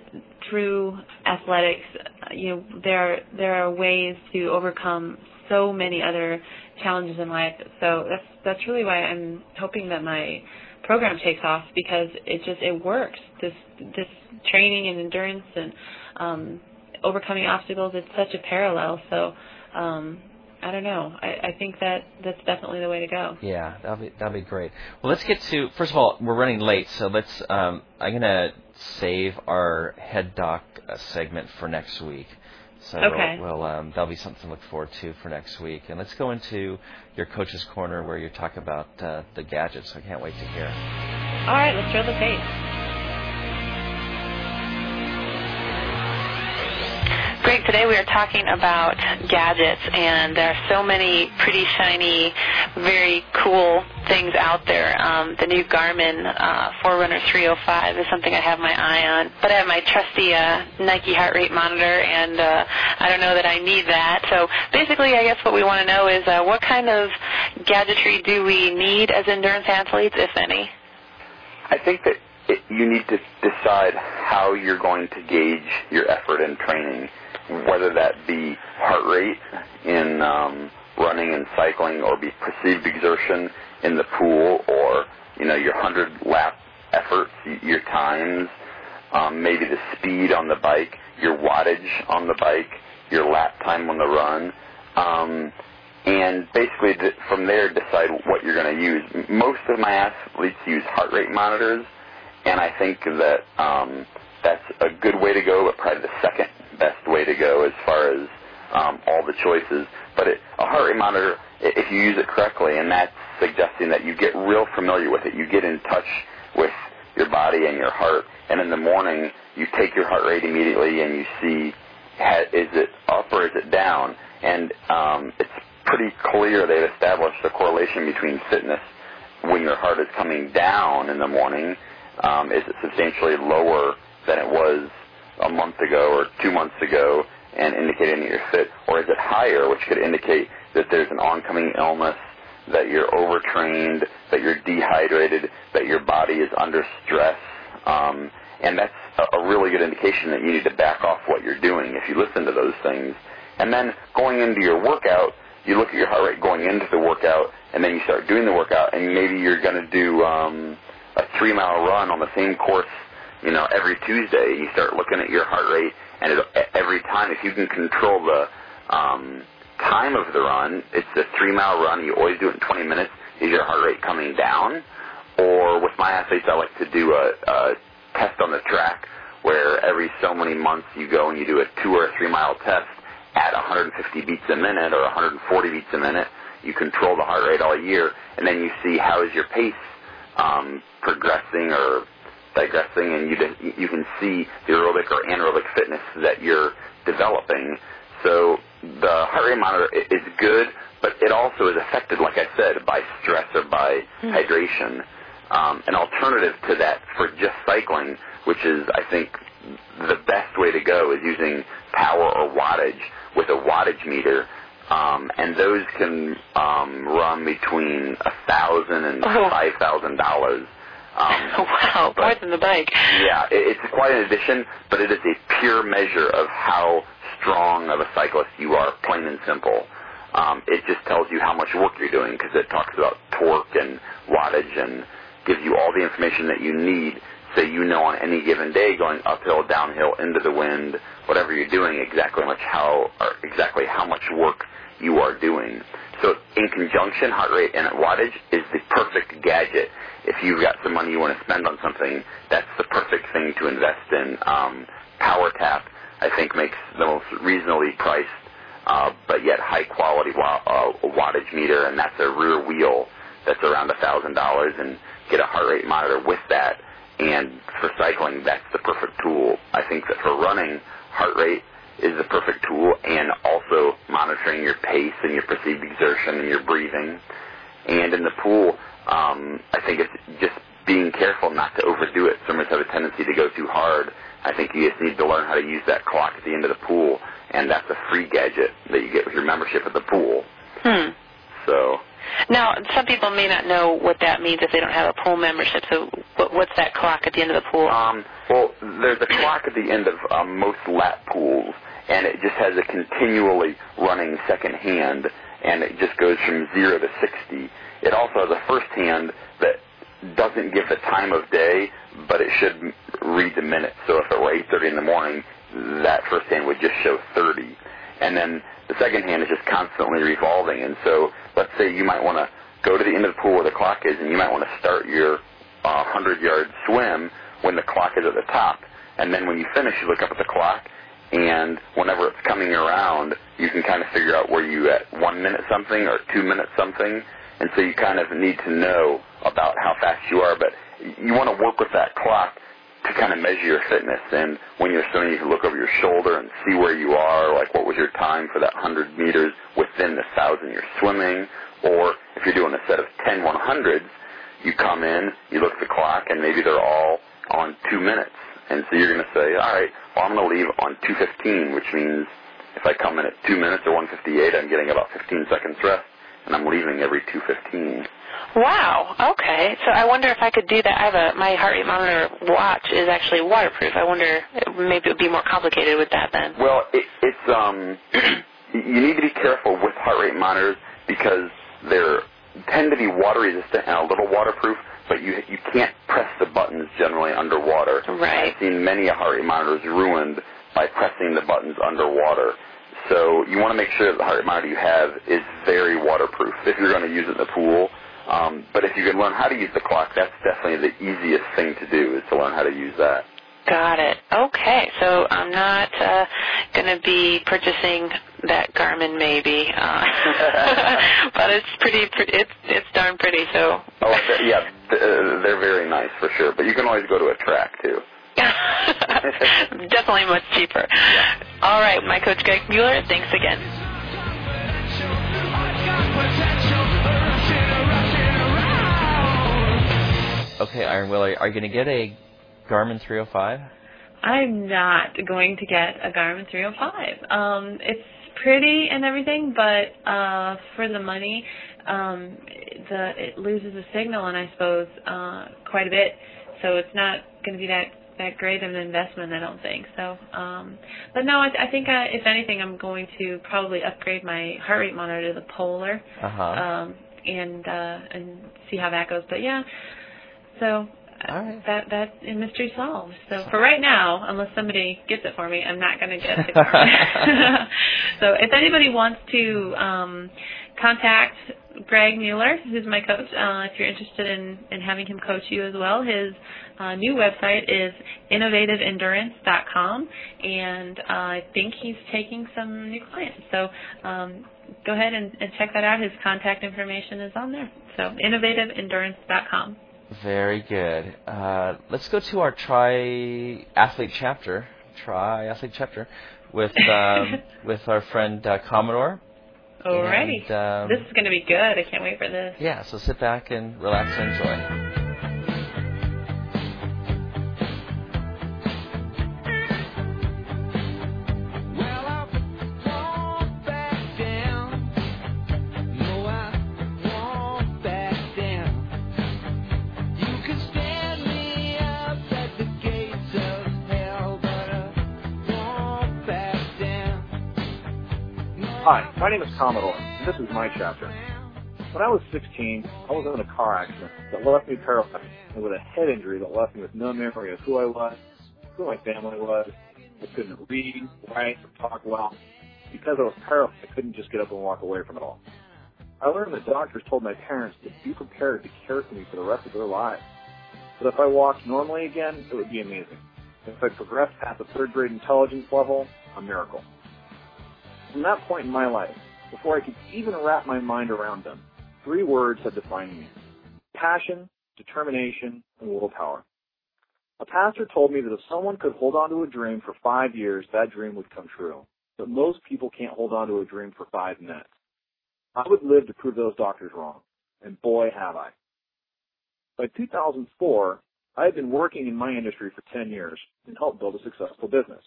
through athletics, you know, there there are ways to overcome so many other challenges in life. So that's that's really why I'm hoping that my program takes off because it just it works. This this training and endurance and um, overcoming obstacles it's such a parallel. So. Um, I don't know. I, I think that that's definitely the way to go. Yeah, that'll be that'll be great. Well, let's get to first of all, we're running late, so let's. Um, I'm gonna save our head doc uh, segment for next week. So Okay. we'll, we'll um, that'll be something to look forward to for next week. And let's go into your coach's corner where you talk about uh, the gadgets. I can't wait to hear. All right, let's throw the tape. Greg, today we are talking about gadgets, and there are so many pretty shiny, very cool things out there. Um, the new Garmin uh, Forerunner 305 is something I have my eye on, but I have my trusty uh, Nike heart rate monitor, and uh, I don't know that I need that. So basically, I guess what we want to know is uh, what kind of gadgetry do we need as endurance athletes, if any? I think that it, you need to decide how you're going to gauge your effort in training, whether that be heart rate in um, running and cycling, or be perceived exertion in the pool, or you know your hundred lap efforts, your times, um, maybe the speed on the bike, your wattage on the bike, your lap time on the run. Um, and basically th- from there decide what you're going to use. Most of my athletes use heart rate monitors, and I think that um, that's a good way to go, but probably the second best way to go as far as um, all the choices. But it, a heart rate monitor, if you use it correctly, and that's suggesting that you get real familiar with it, you get in touch with your body and your heart, and in the morning you take your heart rate immediately and you see is it up or is it down, and um, it's pretty clear they've established a correlation between fitness when your heart is coming down in the morning. Um, is it substantially lower than it was a month ago or two months ago and indicating that you're fit, or is it higher, which could indicate that there's an oncoming illness, that you're overtrained, that you're dehydrated, that your body is under stress, um, and that's a, really good indication that you need to back off what you're doing if you listen to those things. And then going into your workout, you look at your heart rate going into the workout, and then you start doing the workout, and maybe you're going to do um, a three mile run on the same course, you know, every Tuesday. You start looking at your heart rate, and it, every time, if you can control the um, time of the run, it's a three mile run. You always do it in 20 minutes. Is your heart rate coming down? Or with my athletes, I like to do a, a test on the track where every so many months you go and you do a two or a three mile test at 150 beats a minute or 140 beats a minute. You control the heart rate all year, and then you see how is your pace um, progressing or digressing, and you you can see the aerobic or anaerobic fitness that you're developing. So the heart rate monitor is good, but it also is affected, like I said, by stress or by mm. hydration. Um, an alternative to that for just cycling, which is I think the best way to go, is using power or wattage with a wattage meter. Um, and those can um, run between a thousand and oh. five thousand dollars. Um, wow, but, more than the bike. Yeah, it, it's quite an addition, but it is a pure measure of how strong of a cyclist you are, plain and simple. Um, it just tells you how much work you're doing because it talks about torque and wattage and gives you all the information that you need so you know on any given day going uphill, downhill, into the wind, whatever you're doing, exactly much how or exactly how much work you are doing. So in conjunction, heart rate and wattage is the perfect gadget. If you've got some money you want to spend on something, that's the perfect thing to invest in. Um, PowerTap, I think, makes the most reasonably priced, uh, but yet high quality wa- uh, wattage meter, and that's a rear wheel that's around a thousand dollars, and get a heart rate monitor with that and for cycling, that's the perfect tool. I think that for running, heart rate is the perfect tool, and also monitoring your pace and your perceived exertion and your breathing. And in the pool, um, I think it's just being careful not to overdo it. Swimmers have a tendency to go too hard. I think you just need to learn how to use that clock at the end of the pool, and that's a free gadget that you get with your membership at the pool. Hmm. So now, some people may not know what that means if they don't have a pool membership. So, what, what's that clock at the end of the pool? Um, well, there's a clock at the end of um, most lap pools, and it just has a continually running second hand, and it just goes from zero to sixty. It also has a first hand that doesn't give the time of day, but it should read the minutes. So if it were 8:30 in the morning, that first hand would just show 30, and then the second hand is just constantly revolving. And so let's say you might want to go to the end of the pool where the clock is, and you might want to start your uh, 100-yard swim when the clock is at the top. And then when you finish, you look up at the clock, and whenever it's coming around, you can kind of figure out where you at one minute something or two minutes something. And so you kind of need to know about how fast you are, but you want to work with that clock to kind of measure your fitness. And when you're swimming, you can look over your shoulder and see where you are, like what was your time for that 100 meters within the thousand you're swimming. Or if you're doing a set of 10 100s, you come in, you look at the clock, and maybe they're all on two minutes. And so you're going to say, all right, well, I'm going to leave on 215, which means if I come in at two minutes or 158, I'm getting about 15 seconds rest, and I'm leaving every 215. Wow. Okay. So I wonder if I could do that. I have a my heart rate monitor watch is actually waterproof. I wonder maybe it would be more complicated with that then. Well, it, it's um you need to be careful with heart rate monitors because they're tend to be water resistant and a little waterproof, but you you can't press the buttons generally underwater. Right. I've seen many a heart rate monitors ruined by pressing the buttons underwater. So you want to make sure that the heart rate monitor you have is very waterproof. If you're going to use it in the pool, um, but if you can learn how to use the clock, that's definitely the easiest thing to do is to learn how to use that. Got it. Okay, so I'm not uh, going to be purchasing that Garmin, maybe, uh, but it's pretty, pretty. It's it's darn pretty. So. Oh yeah, uh, they're very nice for sure. But you can always go to a track too. Definitely much cheaper. Yeah. All right, my coach Greg Mueller. Thanks again. Okay, Iron Will, are you going to get a Garmin 305? I'm not going to get a Garmin 305. Um, it's pretty and everything, but uh, for the money, um, the it loses the signal, and I suppose uh, quite a bit. So it's not going to be that that great of an investment. I don't think so. Um, but no, I, I think uh, if anything, I'm going to probably upgrade my heart rate monitor to the Polar. Uh-huh. Um, and uh, and see how that goes. But yeah, so All right. that that mystery solved. So for right now, unless somebody gets it for me, I'm not going to get the card. so if anybody wants to um, contact Greg Mueller, who's my coach, uh, if you're interested in, in having him coach you as well, his uh, new website is innovativeendurance.com, and uh, I think he's taking some new clients. So um, go ahead and, and check that out. His contact information is on there. So innovativeendurance.com. Very good. Uh, let's go to our triathlete chapter. Triathlete chapter with um, with our friend uh, Commodore. Alrighty. And, um, this is going to be good. I can't wait for this. Yeah, so sit back and relax and enjoy. Hi, my name is Commodore, and this is my chapter. When I was 16, I was in a car accident that left me paralyzed and with a head injury that left me with no memory of who I was, who my family was. I couldn't read, write, or talk well. Because I was paralyzed, I couldn't just get up and walk away from it all. I learned that doctors told my parents to be prepared to care for me for the rest of their lives. But if I walked normally again, it would be amazing. If I progressed past the third grade intelligence level, a miracle. From that point in my life, before I could even wrap my mind around them, three words had defined me. Passion, determination, and willpower. A pastor told me that if someone could hold on to a dream for five years, that dream would come true. But most people can't hold on to a dream for five minutes. I would live to prove those doctors wrong. And boy, have I. By 2004, I had been working in my industry for 10 years and helped build a successful business.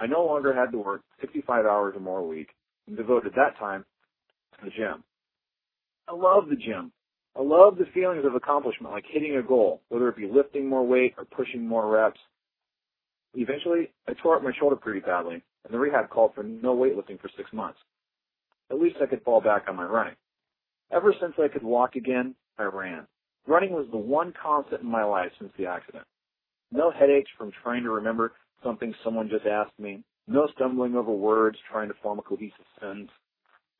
I no longer had to work 65 hours or more a week and devoted that time to the gym. I love the gym. I love the feelings of accomplishment, like hitting a goal, whether it be lifting more weight or pushing more reps. Eventually, I tore up my shoulder pretty badly, and the rehab called for no weightlifting for six months. At least I could fall back on my running. Ever since I could walk again, I ran. Running was the one constant in my life since the accident. No headaches from trying to remember something someone just asked me. No stumbling over words trying to form a cohesive sentence.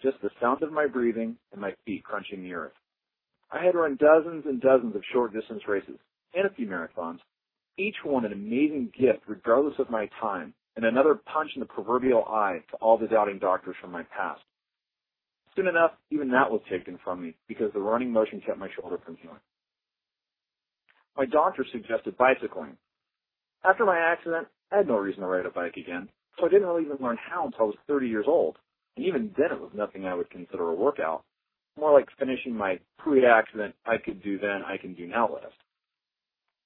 Just the sound of my breathing and my feet crunching the earth. I had run dozens and dozens of short distance races and a few marathons, each one an amazing gift regardless of my time and another punch in the proverbial eye to all the doubting doctors from my past. Soon enough, even that was taken from me because the running motion kept my shoulder from healing. My doctor suggested bicycling. After my accident, I had no reason to ride a bike again, so I didn't really even learn how until I was 30 years old. And even then it was nothing I would consider a workout. More like finishing my pre-accident I could do then, I can do now list.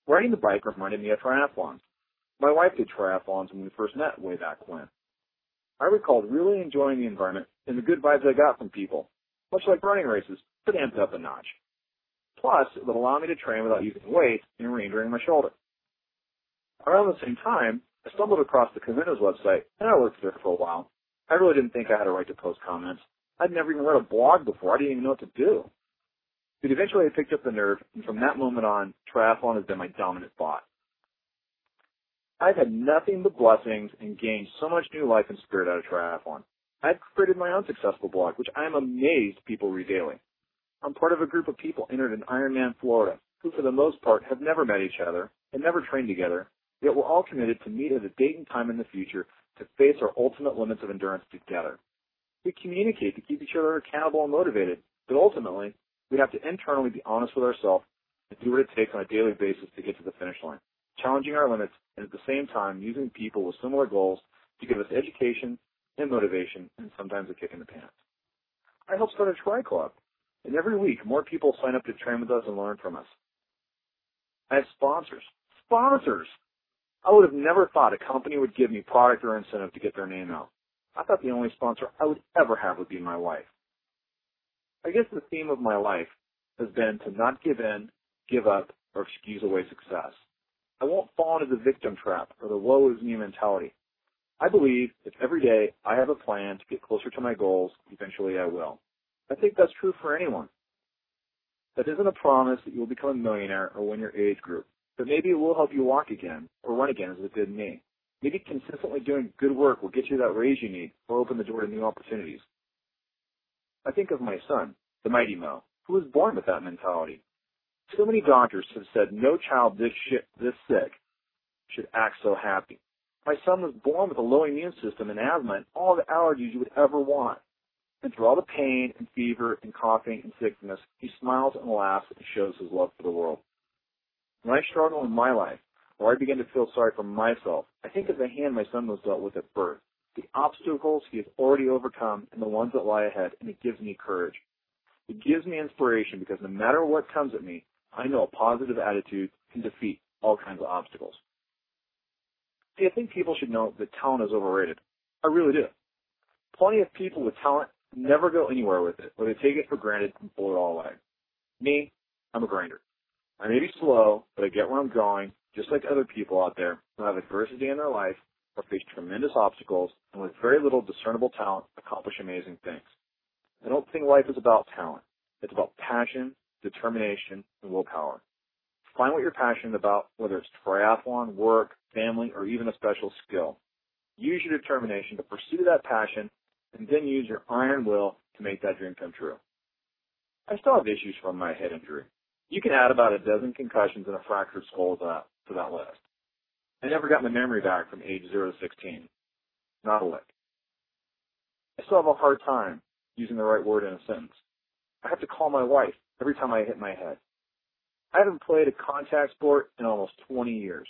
Riding the bike reminded me of triathlons. My wife did triathlons when we first met way back when. I recalled really enjoying the environment and the good vibes I got from people, much like running races, but amped up a notch. Plus, it would allow me to train without using weights and re-injuring my shoulder. Around the same time, I stumbled across the Kahuna's website, and I worked there for a while. I really didn't think I had a right to post comments. I'd never even read a blog before. I didn't even know what to do. But eventually I picked up the nerve, and from that moment on, triathlon has been my dominant thought. I've had nothing but blessings and gained so much new life and spirit out of triathlon. I've created my own successful blog, which I am amazed people read daily. I'm part of a group of people entered in Ironman Florida, who for the most part have never met each other and never trained together, yet we're all committed to meet at a date and time in the future to face our ultimate limits of endurance together. We communicate to keep each other accountable and motivated, but ultimately, we have to internally be honest with ourselves and do what it takes on a daily basis to get to the finish line, challenging our limits and at the same time using people with similar goals to give us education and motivation and sometimes a kick in the pants. I help start a tri club, and every week more people sign up to train with us and learn from us. I have sponsors. Sponsors! I would have never thought a company would give me product or incentive to get their name out. I thought the only sponsor I would ever have would be my wife. I guess the theme of my life has been to not give in, give up, or excuse away success. I won't fall into the victim trap or the woe is me mentality. I believe if every day I have a plan to get closer to my goals, eventually I will. I think that's true for anyone. That isn't a promise that you will become a millionaire or win your age group, but maybe it will help you walk again or run again as it did me. Maybe consistently doing good work will get you that raise you need or open the door to new opportunities. I think of my son, the mighty Mo, who was born with that mentality. So many doctors have said no child this this sick should act so happy. My son was born with a low immune system and asthma and all the allergies you would ever want. And through all the pain and fever and coughing and sickness, he smiles and laughs and shows his love for the world. When I struggle in my life, or I begin to feel sorry for myself, I think of the hand my son was dealt with at birth, the obstacles he has already overcome, and the ones that lie ahead, and it gives me courage. It gives me inspiration because no matter what comes at me, I know a positive attitude can defeat all kinds of obstacles. See, I think people should know that talent is overrated. I really do. Plenty of people with talent never go anywhere with it, or they take it for granted and blow it all away. Me, I'm a grinder. I may be slow, but I get where I'm going, just like other people out there who have adversity in their life or face tremendous obstacles and with very little discernible talent accomplish amazing things. I don't think life is about talent. It's about passion, determination, and willpower. Find what you're passionate about, whether it's triathlon, work, family, or even a special skill. Use your determination to pursue that passion and then use your iron will to make that dream come true. I still have issues from my head injury. You can add about a dozen concussions and a fractured skull to that, to that list. I never got my memory back from age 0 to 16. Not a lick. I still have a hard time using the right word in a sentence. I have to call my wife every time I hit my head. I haven't played a contact sport in almost 20 years.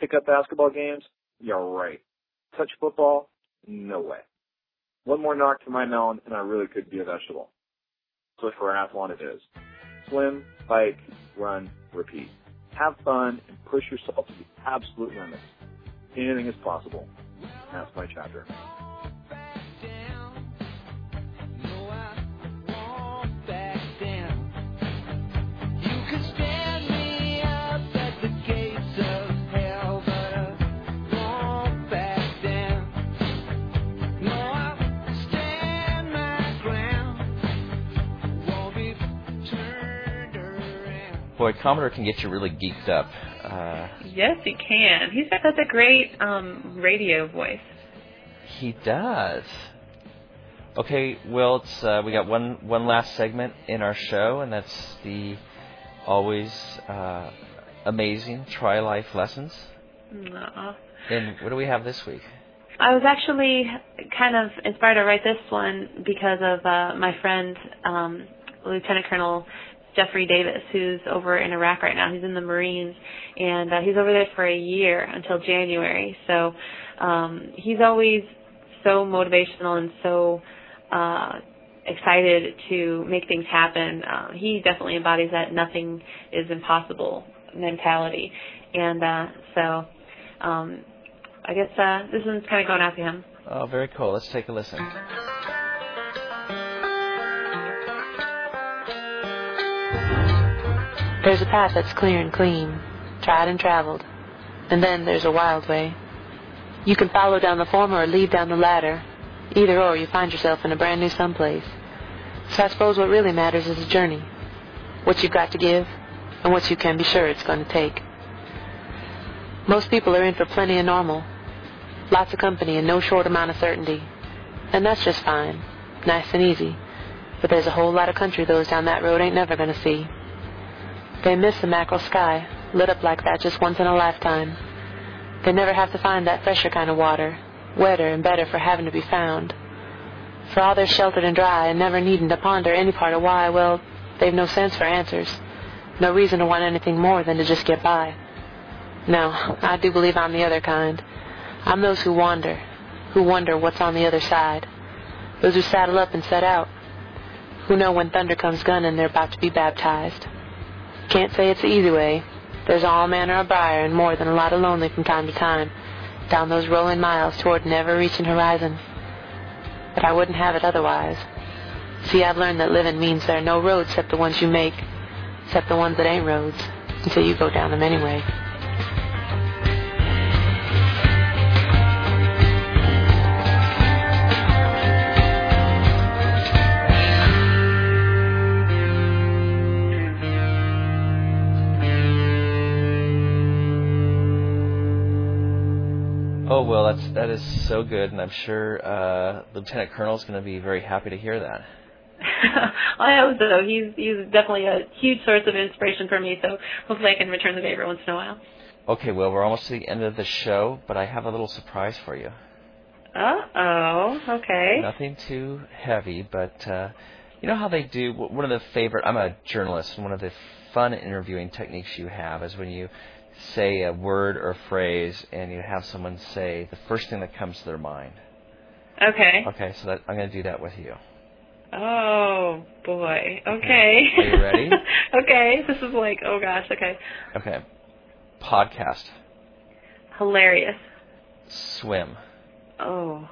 Pick up basketball games? Yeah, right. Touch football? No way. One more knock to my melon and I really could be a vegetable. So for triathlon it is. Swim, bike, run, repeat. Have fun and push yourself to the absolute limits. Anything is possible. That's my chapter. Boy, Commodore can get you really geeked up. Uh, Yes, he can. He's got such a great um, radio voice. he does. Okay, well, it's, uh, we got one one last segment in our show, and that's the always uh, amazing Tri Life lessons. Aw. And what do we have this week? I was actually kind of inspired to write this one because of uh, my friend um, Lieutenant Colonel Jeffrey Davis, who's over in Iraq right now. He's in the Marines, and uh, he's over there for a year until January. So um, he's always so motivational and so uh, excited to make things happen. Uh, he definitely embodies that nothing is impossible mentality, and uh, so. Um, I guess uh, this one's kind of going out to him. Oh, very cool. Let's take a listen. There's a path that's clear and clean, tried and traveled. And then there's a wild way. You can follow down the former or lead down the latter. Either or, you find yourself in a brand new someplace. So I suppose what really matters is the journey. What you've got to give, and what you can be sure it's going to take. Most people are in for plenty of normal. Lots of company and no short amount of certainty. And that's just fine. Nice and easy. But there's a whole lot of country those down that road ain't never gonna see. They miss the mackerel sky, lit up like that just once in a lifetime. They never have to find that fresher kind of water, wetter and better for having to be found. For all they're sheltered and dry and never needing to ponder any part of why, well, they've no sense for answers. No reason to want anything more than to just get by. No, I do believe I'm the other kind. I'm those who wander, who wonder what's on the other side. Those who saddle up and set out, who know when thunder comes gunning they're about to be baptized. Can't say it's the easy way. There's all manner of briar and more than a lot of lonely from time to time, down those rolling miles toward never reaching horizon. But I wouldn't have it otherwise. See, I've learned that living means there are no roads except the ones you make, except the ones that ain't roads, until you go down them anyway. Oh well, that's that is so good, and I'm sure uh, Lieutenant Colonel's going to be very happy to hear that. I hope so. He's he's definitely a huge source of inspiration for me. So hopefully I can return the favor once in a while. Okay, well, we're almost to the end of the show, but I have a little surprise for you. Uh oh. Okay. Nothing too heavy, but uh, you know how they do. One of the favorite. I'm a journalist, and one of the fun interviewing techniques you have is when you say a word or phrase, and you have someone say the first thing that comes to their mind. Okay. Okay, so that I'm going to do that with you. Oh boy. Okay. Are you ready? okay. This is like oh gosh. Okay. Okay. Podcast. Hilarious. Swim. Oh.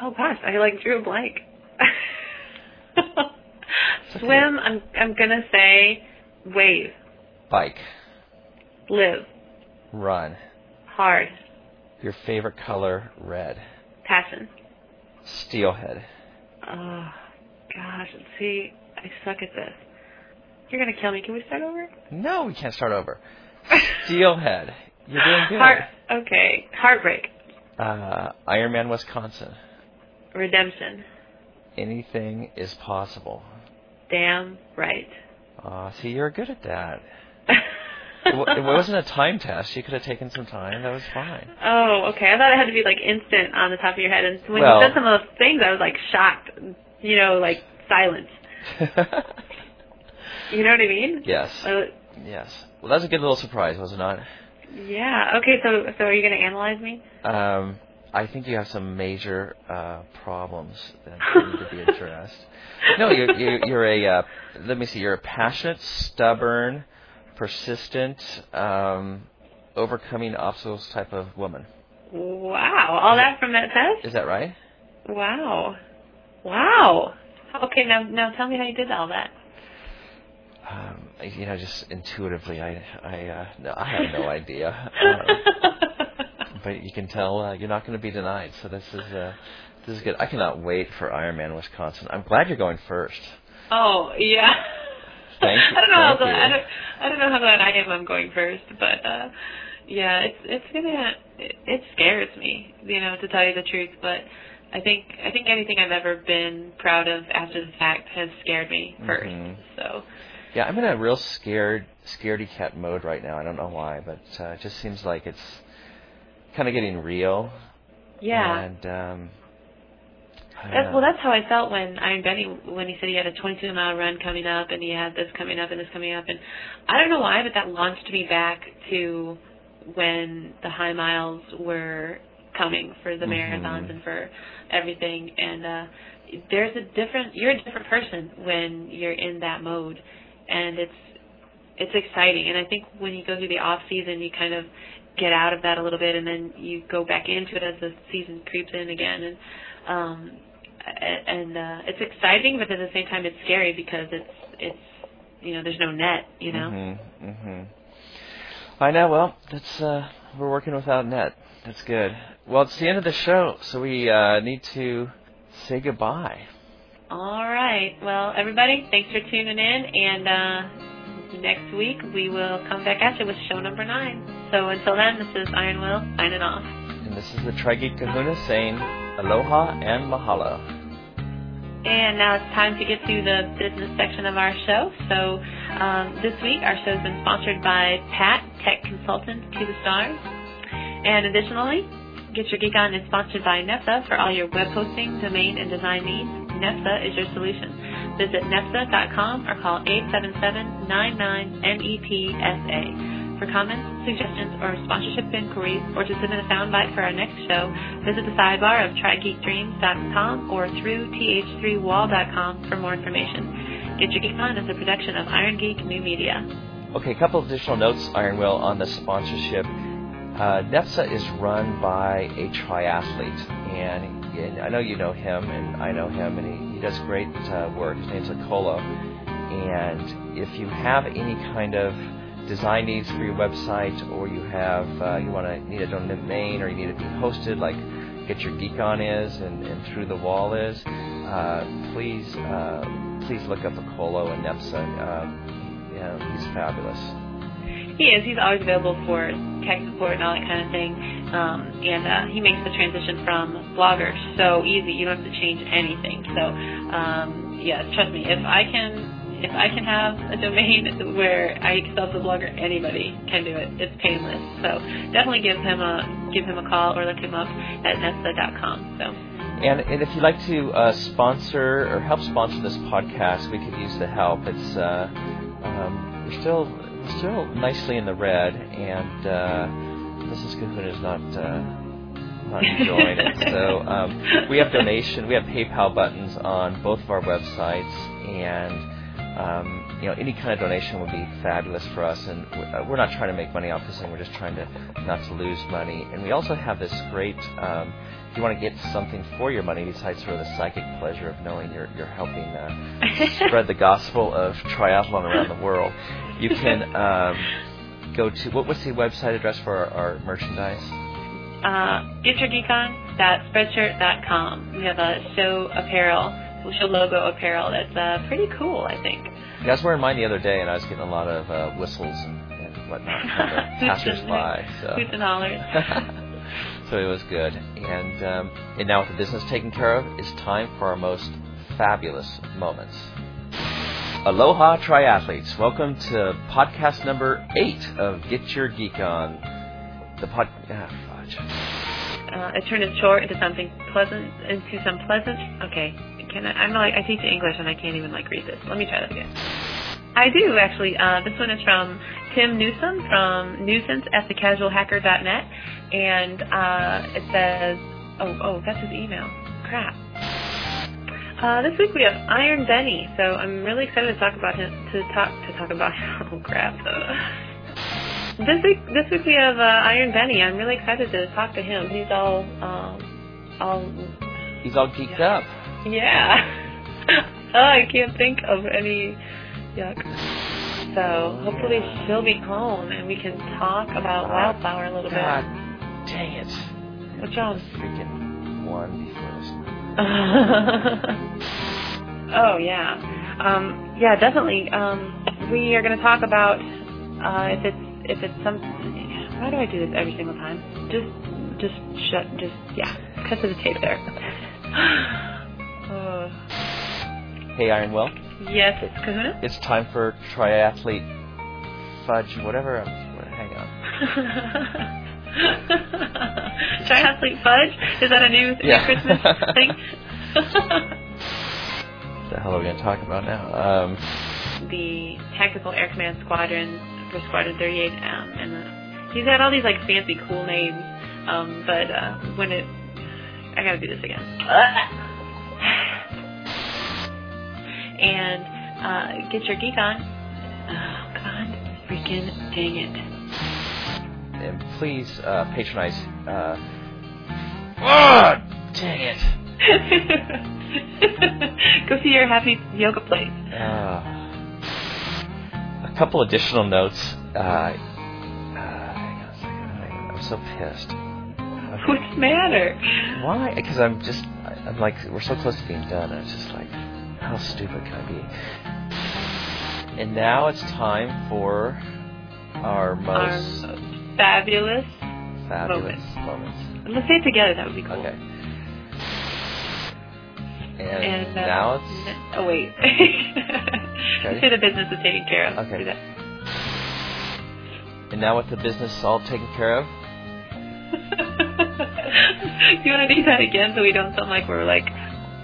Oh gosh. I like drew a blank. Swim. I'm I'm gonna say wave. Bike. Live. Run. Hard. Your favorite color, red. Passion. Steelhead. Oh gosh. See, I suck at this. You're gonna kill me. Can we start over? No, we can't start over. Steelhead. You're doing good. Heart. Okay. Heartbreak. Uh, Ironman, Wisconsin. Redemption. Anything is possible. Damn right. Uh, see, you're good at that. it, wa- it wasn't a time test. You could have taken some time. That was fine. Oh, okay. I thought it had to be like instant on the top of your head. And when Well- you said some of those things, I was like shocked. You know, like silent. You know what I mean? yes. Uh, Yes. Well, that was a good little surprise, was it not? yeah. Okay. So, so are you going to analyze me? Um, I think you have some major uh, problems that need to be addressed. no, you're, you're, you're a. Uh, let me see. You're a passionate, stubborn, persistent, um, overcoming obstacles type of woman. Wow. All that from that test? Is that right? Wow. Wow. Okay. Now, now tell me how you did all that. Um, you know, just intuitively, I, I, uh, no, I have no idea. Um, but you can tell uh, you're not going to be denied. So this is uh, this is good. I cannot wait for Ironman Wisconsin. I'm glad you're going first. oh yeah. Thank you. I don't know how glad. I don't I don't know how glad I am I'm going first, but uh yeah, it's it's gonna it, it scares me, you know, to tell you the truth, but I think I think anything I've ever been proud of after the fact has scared me 1st Mhm. So Yeah, I'm in a real scared, scaredy cat mode right now. I don't know why, but uh, it just seems like it's kind of getting real. yeah. And um, That's, well, that's how I felt when Iron Benny when he said he had a 22 mile run coming up and he had this coming up and this coming up. And I don't know why, but that launched me back to when the high miles were coming for the Mhm. marathons and for everything. And uh there's a different you're a different person when you're in that mode. And it's it's exciting. And I think when you go through the off season you kind of get out of that a little bit and then you go back into it as the season creeps in again. And um and uh it's exciting but at the same time it's scary because it's it's you know there's no net you know Mhm. Mhm. I know. Well, that's uh, we're working without net. That's good. Well, it's the end of the show, so we uh, need to say goodbye. all right well everybody thanks for tuning in and uh next week we will come back at you with show number nine so until then this is iron will signing off this is the Tri Kahuna saying aloha and mahalo. And now it's time to get to the business section of our show. So um, this week our show has been sponsored by Pat, Tech Consultant to the Stars. And additionally, Get Your Geek On is sponsored by NEFSA for all your web hosting, domain, and design needs. NEFSA is your solution. Visit nefsa.com or call 877-99-NEFSA. For comments, suggestions, or sponsorship inquiries, or to submit a soundbite for our next show, visit the sidebar of trigeekdreams.com or through th3wall.com for more information. Get Your Geek On is a production of Iron Geek New Media. Okay, a couple additional notes, Iron Will, on the sponsorship. Uh, NEFSA is run by a triathlete, and, I know you know him, and I know him, and he, he does great uh, work. His name's Akolo. And if you have any kind of design needs for your website, or you have uh, you want to need a domain, or you need it to be hosted, like Get Your Geek On is, and, and Through the Wall is, uh, please please look up Akolo and NEFSA. Um, he's fabulous. He is. He's always available for tech support and all that kind of thing. Um, and uh, he makes the transition from Blogger so easy. You don't have to change anything. So, um, yeah, trust me. If I can, if I can have a domain where I sell to Blogger, anybody can do it. It's painless. So definitely give him a give him a call or look him up at nesta.com. So. And, and if you'd like to uh, sponsor or help sponsor this podcast, we could use the help. It's uh, um, we're still we're still nicely in the red, and uh, Mrs. Kahuna is not uh, not enjoying it. So um, we have donation, we have PayPal buttons on both of our websites, and um, you know any kind of donation would be fabulous for us. And uh, we're not trying to make money off this thing; we're just trying to not to lose money. And we also have this great. Um, if you want to get something for your money besides sort of the psychic pleasure of knowing you're you're helping uh, spread the gospel of triathlon around the world, you can um, go to what, what's the website address for our, our merchandise? uh, getyourgeekon.spreadshirt.com. We have a show apparel, show logo apparel that's uh, pretty cool, I think. Yeah, I was wearing mine the other day, and I was getting a lot of uh, whistles and, and whatnot from the passersby. So. Hoots and hollers. so it was good. And um, and now with the business taken care of, it's time for our most fabulous moments. Aloha triathletes! Welcome to podcast number eight of Get Your Geek On. The pod. Ah, fudge. Uh, it turned its chore into something pleasant, into some pleasant. Okay, can I? I'm like I teach English and I can't even like read this. Let me try that again. I do actually. Uh, this one is from Tim Newsom from nuisance at thecasualhacker.net, and uh, it says, "Oh, oh, that's his email. Crap." Uh, this week we have Iron Benny, so I'm really excited to talk about him. To talk to talk about oh crap. This week, this week we have uh, Iron Benny. I'm really excited to talk to him. He's all, um, all, He's all geeked up. yeah. oh, I can't think of any yuck. So hopefully she'll be home and we can talk about Wildflower a little bit. God bit. dang it! What's wrong? Freaking one before this. oh yeah, um, yeah, definitely. Um, we are going to talk about uh, if it's if it's some. Why do I do this every single time? Just just shut. Just yeah. Cut to the tape there. uh, Hey, Iron Will. yes, it's Kahuna. It's time for triathlete fudge, whatever. I'm, hang on. Triathlete fudge? Is that a new, new Yeah. Christmas thing? What the hell are we going to talk about now? Um, the Tactical Air Command Squadron for Squadron 38, um, and uh, he's had all these like fancy, cool names. Um, but uh, when it, I gotta do this again. and uh, get your geek on. Oh God, freaking dang it! and please uh, patronize. Uh, ah, dang it! Go see your happy yoga place. Uh, a couple additional notes. Uh, uh, hang on a second. I'm so pissed. What's the matter? Why? Because I'm just, I- I'm like, we're so close to being done, and it's just like, how stupid can I be? And now it's time for our Our most most fabulous. fabulous moments. Let's say it together. That would be cool. Okay. And, And uh, now it's Oh wait. Okay. Say the business is taken care of. Okay. And now with the business all taken care of, do you want to do that again so we don't sound like we're like,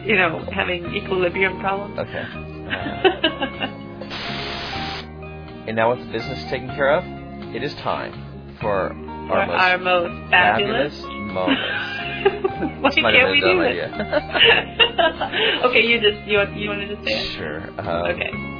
you know, having equilibrium problems? okay. Uh, and now with the business taken care of, it is time for For our most our most fabulous. moments. Why can't we do it? okay, you just you want you want to just say it? Sure. Um, Okay.